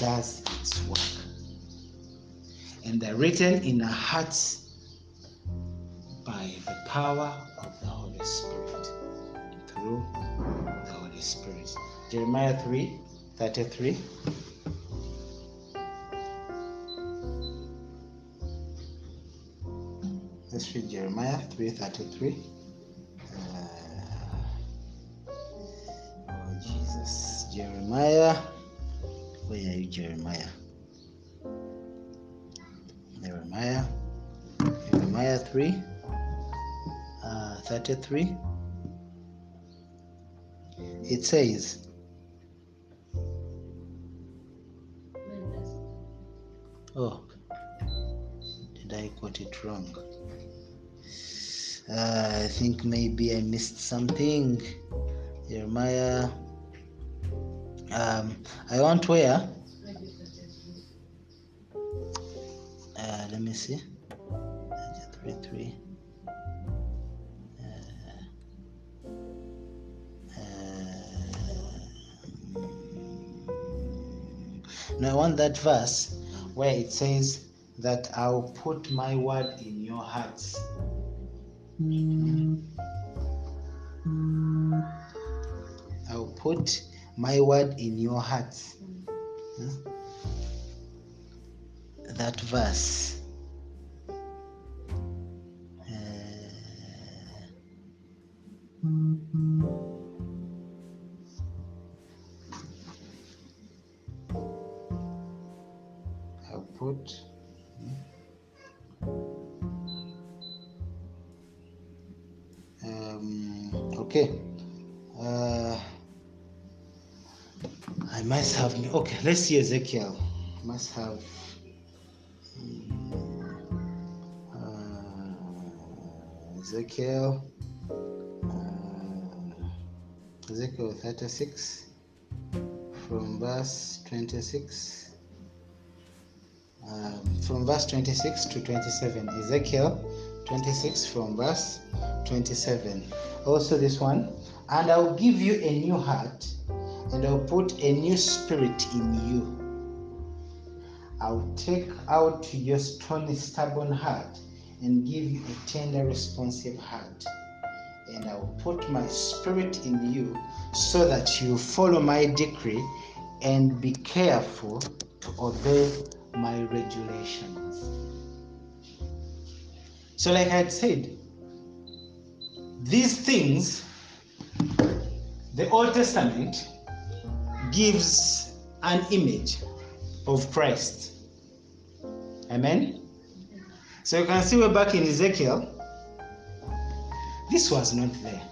does its work. And they're written in our hearts by the power of the Holy Spirit. Through the Holy Spirit. Jeremiah 3 33. Let's read Jeremiah 3:33. Jesus, Jeremiah. Where are you, Jeremiah? Jeremiah. Jeremiah 3 uh, 33. It says, Oh, did I quote it wrong? Uh, I think maybe I missed something. Jeremiah. Um, I want where? Uh, let me see. 33, 3. Now, I want that verse where it says that I'll put my word in your hearts. I'll put my word in your hearts. Hmm? That verse. Must have. Okay, let's see Ezekiel. Must have. mm, uh, Ezekiel. Uh, Ezekiel 36 from verse 26 um, from verse 26 to 27 ezekiel 26 from verse 27 also this one and i'll give you a new heart and i'll put a new spirit in you i'll take out your stony stubborn heart and give you a tender responsive heart and i'll put my spirit in you so that you follow my decree and be careful to obey my regulations. So, like I had said, these things, the Old Testament gives an image of Christ. Amen? So, you can see we're back in Ezekiel. This was not there.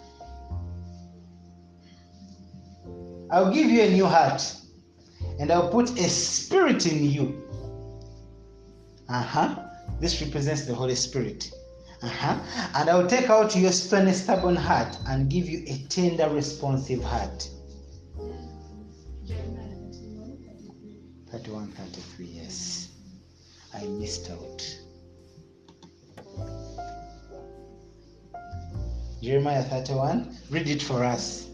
I'll give you a new heart and I'll put a spirit in you. Uh huh. This represents the Holy Spirit. Uh huh. And I'll take out your stony, stubborn heart and give you a tender, responsive heart. 31, 33 years. I missed out. Jeremiah 31, read it for us.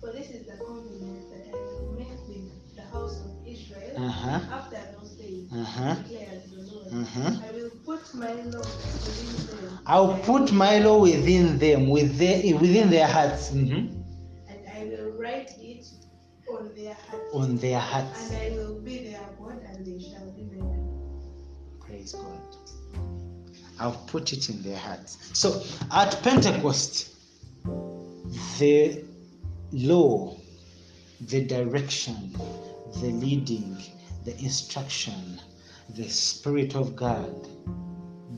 For this is the covenant that I will make with the house of Israel uh-huh. after I will put my law within them. I'll put my law within them, their, within their hearts. Mm-hmm. And I will write on their hearts. On their hearts. And I will be their God, and they shall be my people. Praise God. I'll put it in their hearts. So at Pentecost, the law, the direction, the leading, the instruction, the Spirit of God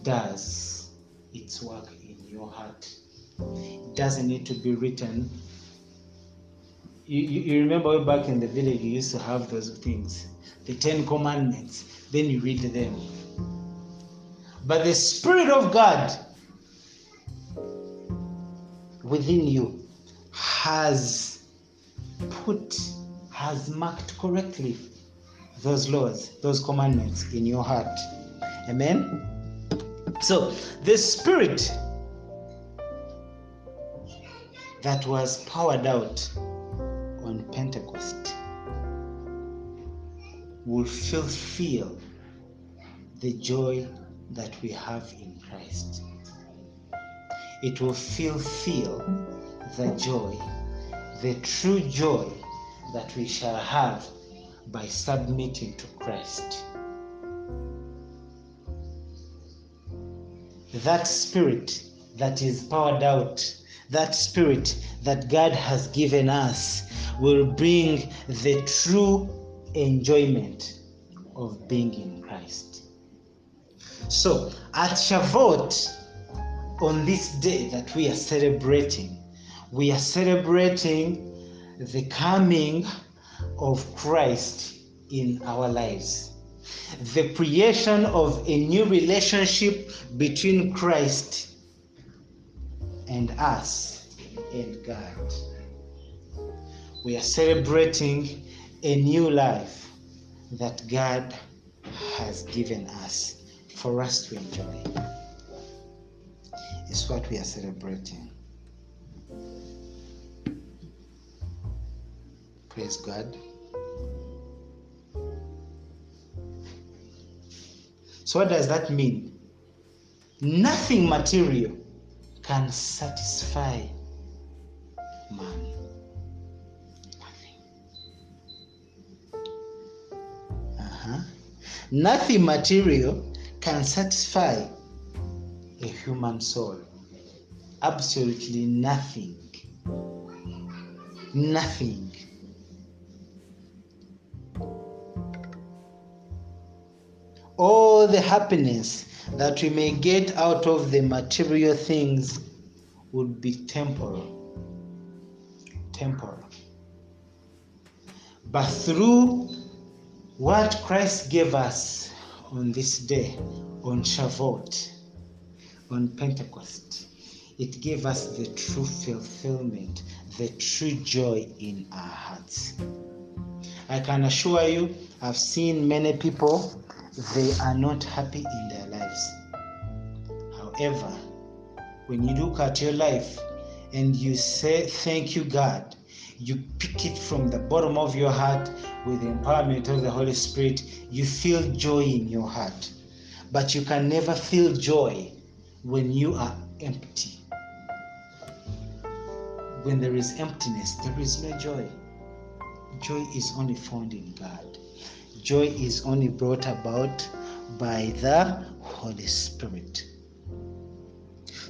does its work in your heart. It doesn't need to be written. You, you, remember back in the village, you used to have those things, the Ten Commandments. Then you read them. But the Spirit of God within you has put, has marked correctly those laws, those commandments in your heart. Amen? So, the Spirit that was powered out Pentecost will fulfill the joy that we have in Christ. It will fulfill the joy, the true joy that we shall have by submitting to Christ. That spirit that is powered out, that spirit that God has given us, will bring the true enjoyment of being in Christ. So at Shavuot, on this day that we are celebrating, we are celebrating the coming of Christ in our lives. The creation of a new relationship between Christ and us and God. We are celebrating a new life that God has given us for us to enjoy. It's what we are celebrating. Praise God. So, what does that mean? Nothing material can satisfy man. Nothing. Uh-huh. Nothing material can satisfy a human soul. Absolutely nothing. Nothing. All the happiness that we may get out of the material things would be temporal. Temporal. But through what Christ gave us on this day, on Shavuot, on Pentecost, it gave us the true fulfillment, the true joy in our hearts. I can assure you, I've seen many people, they are not happy in their lives. However, when you look at your life and you say, Thank you, God, you pick it from the bottom of your heart with the empowerment of the Holy Spirit, you feel joy in your heart. But you can never feel joy when you are empty. When there is emptiness, there is no joy. Joy is only found in God. Joy is only brought about by the Holy Spirit.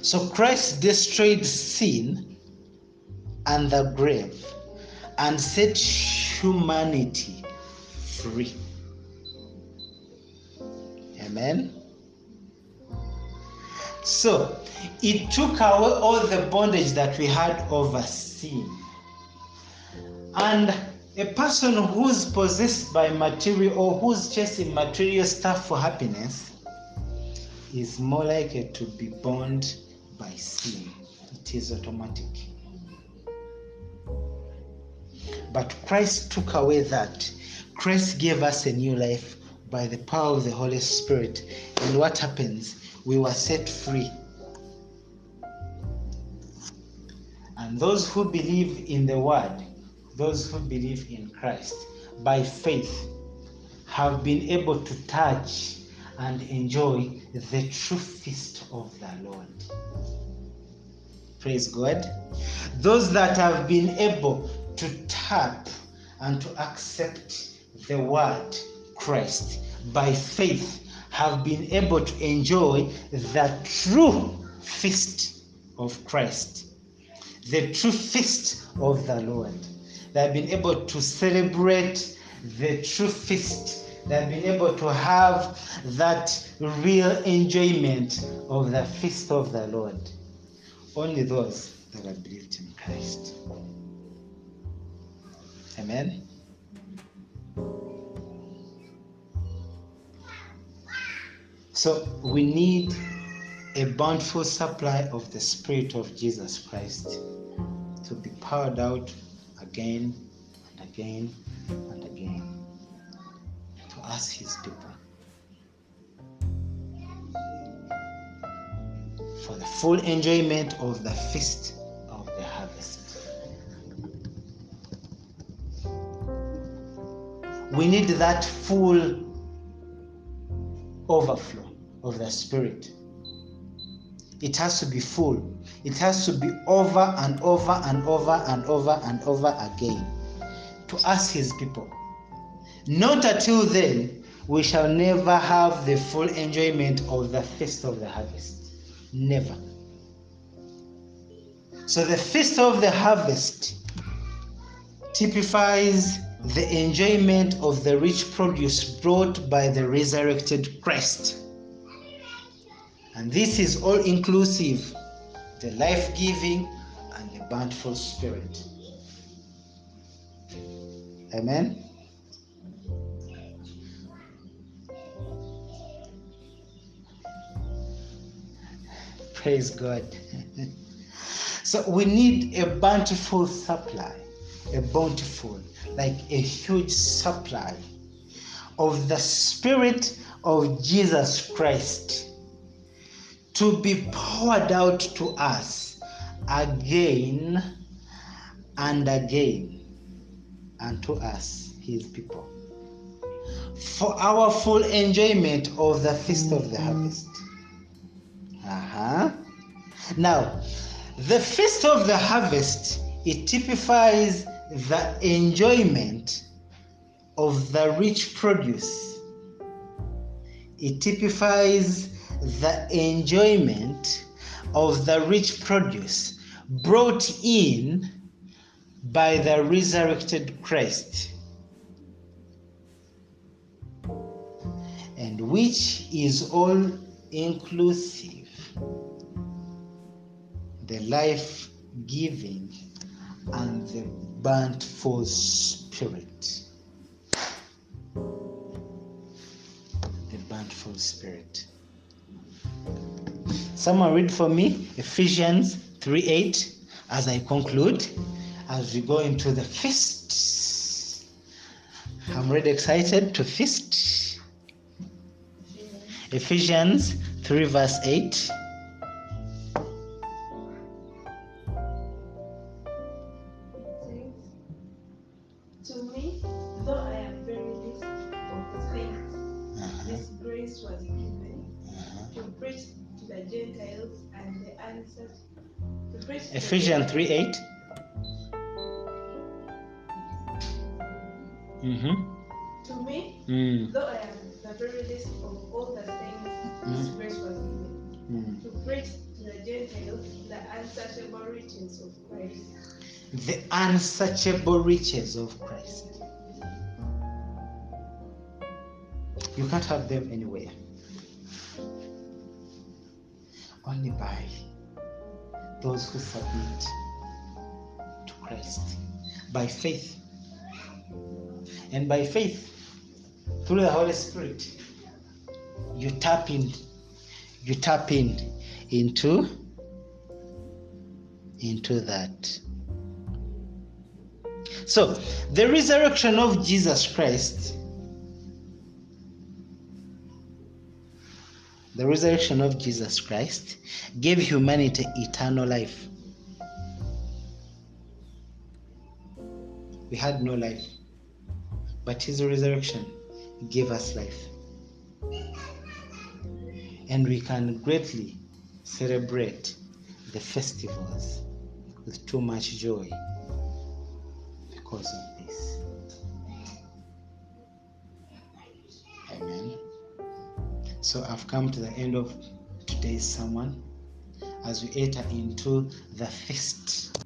So Christ destroyed sin and the grave and set humanity free. Amen. So it took away all the bondage that we had over sin. And a person who's possessed by material or who's chasing material stuff for happiness is more likely to be bound by sin. It is automatic. But Christ took away that. Christ gave us a new life by the power of the Holy Spirit. And what happens? We were set free. And those who believe in the Word, those who believe in Christ by faith, have been able to touch and enjoy the true feast of the Lord. Praise God. Those that have been able to tap and to accept the word Christ by faith have been able to enjoy the true feast of Christ, the true feast of the Lord. They have been able to celebrate the true feast. They have been able to have that real enjoyment of the feast of the Lord. Only those that have believed in Christ. Amen. So we need a bountiful supply of the Spirit of Jesus Christ to be poured out again and again and again to us, His people. For the full enjoyment of the feast of the harvest. We need that full overflow of the Spirit. It has to be full. It has to be over and over and over and over and over again to us, His people. Not until then, we shall never have the full enjoyment of the feast of the harvest. Never. So, the feast of the harvest typifies the enjoyment of the rich produce brought by the resurrected Christ. And this is all inclusive the life giving and the bountiful spirit. Amen. Praise God. so we need a bountiful supply, a bountiful, like a huge supply of the Spirit of Jesus Christ to be poured out to us again and again unto us, his people, for our full enjoyment of the feast of the harvest. Uh-huh. Now, the feast of the harvest it typifies the enjoyment of the rich produce. It typifies the enjoyment of the rich produce brought in by the resurrected Christ, and which is all inclusive the life giving and the burnt for spirit. The burnt for spirit. Someone read for me Ephesians 3 8 as I conclude, as we go into the feast. I'm really excited to feast. Ephesians 3 verse 8. Ephesians 3 8. Mm-hmm. To me, Mm, though I am the very least of all the saints, this Mm. grace was given mm. to preach to the Gentiles the unsearchable riches of Christ. The unsearchable riches of Christ. You can't have them anywhere. Only by those who submit to Christ by faith. And by faith, through the Holy Spirit, you tap in, you tap in into into that. So, the resurrection of Jesus Christ, the resurrection of Jesus Christ gave humanity eternal life. We had no life, but his resurrection gave us life. And we can greatly celebrate the festivals with too much joy because of So I've come to the end of today's sermon as we enter into the feast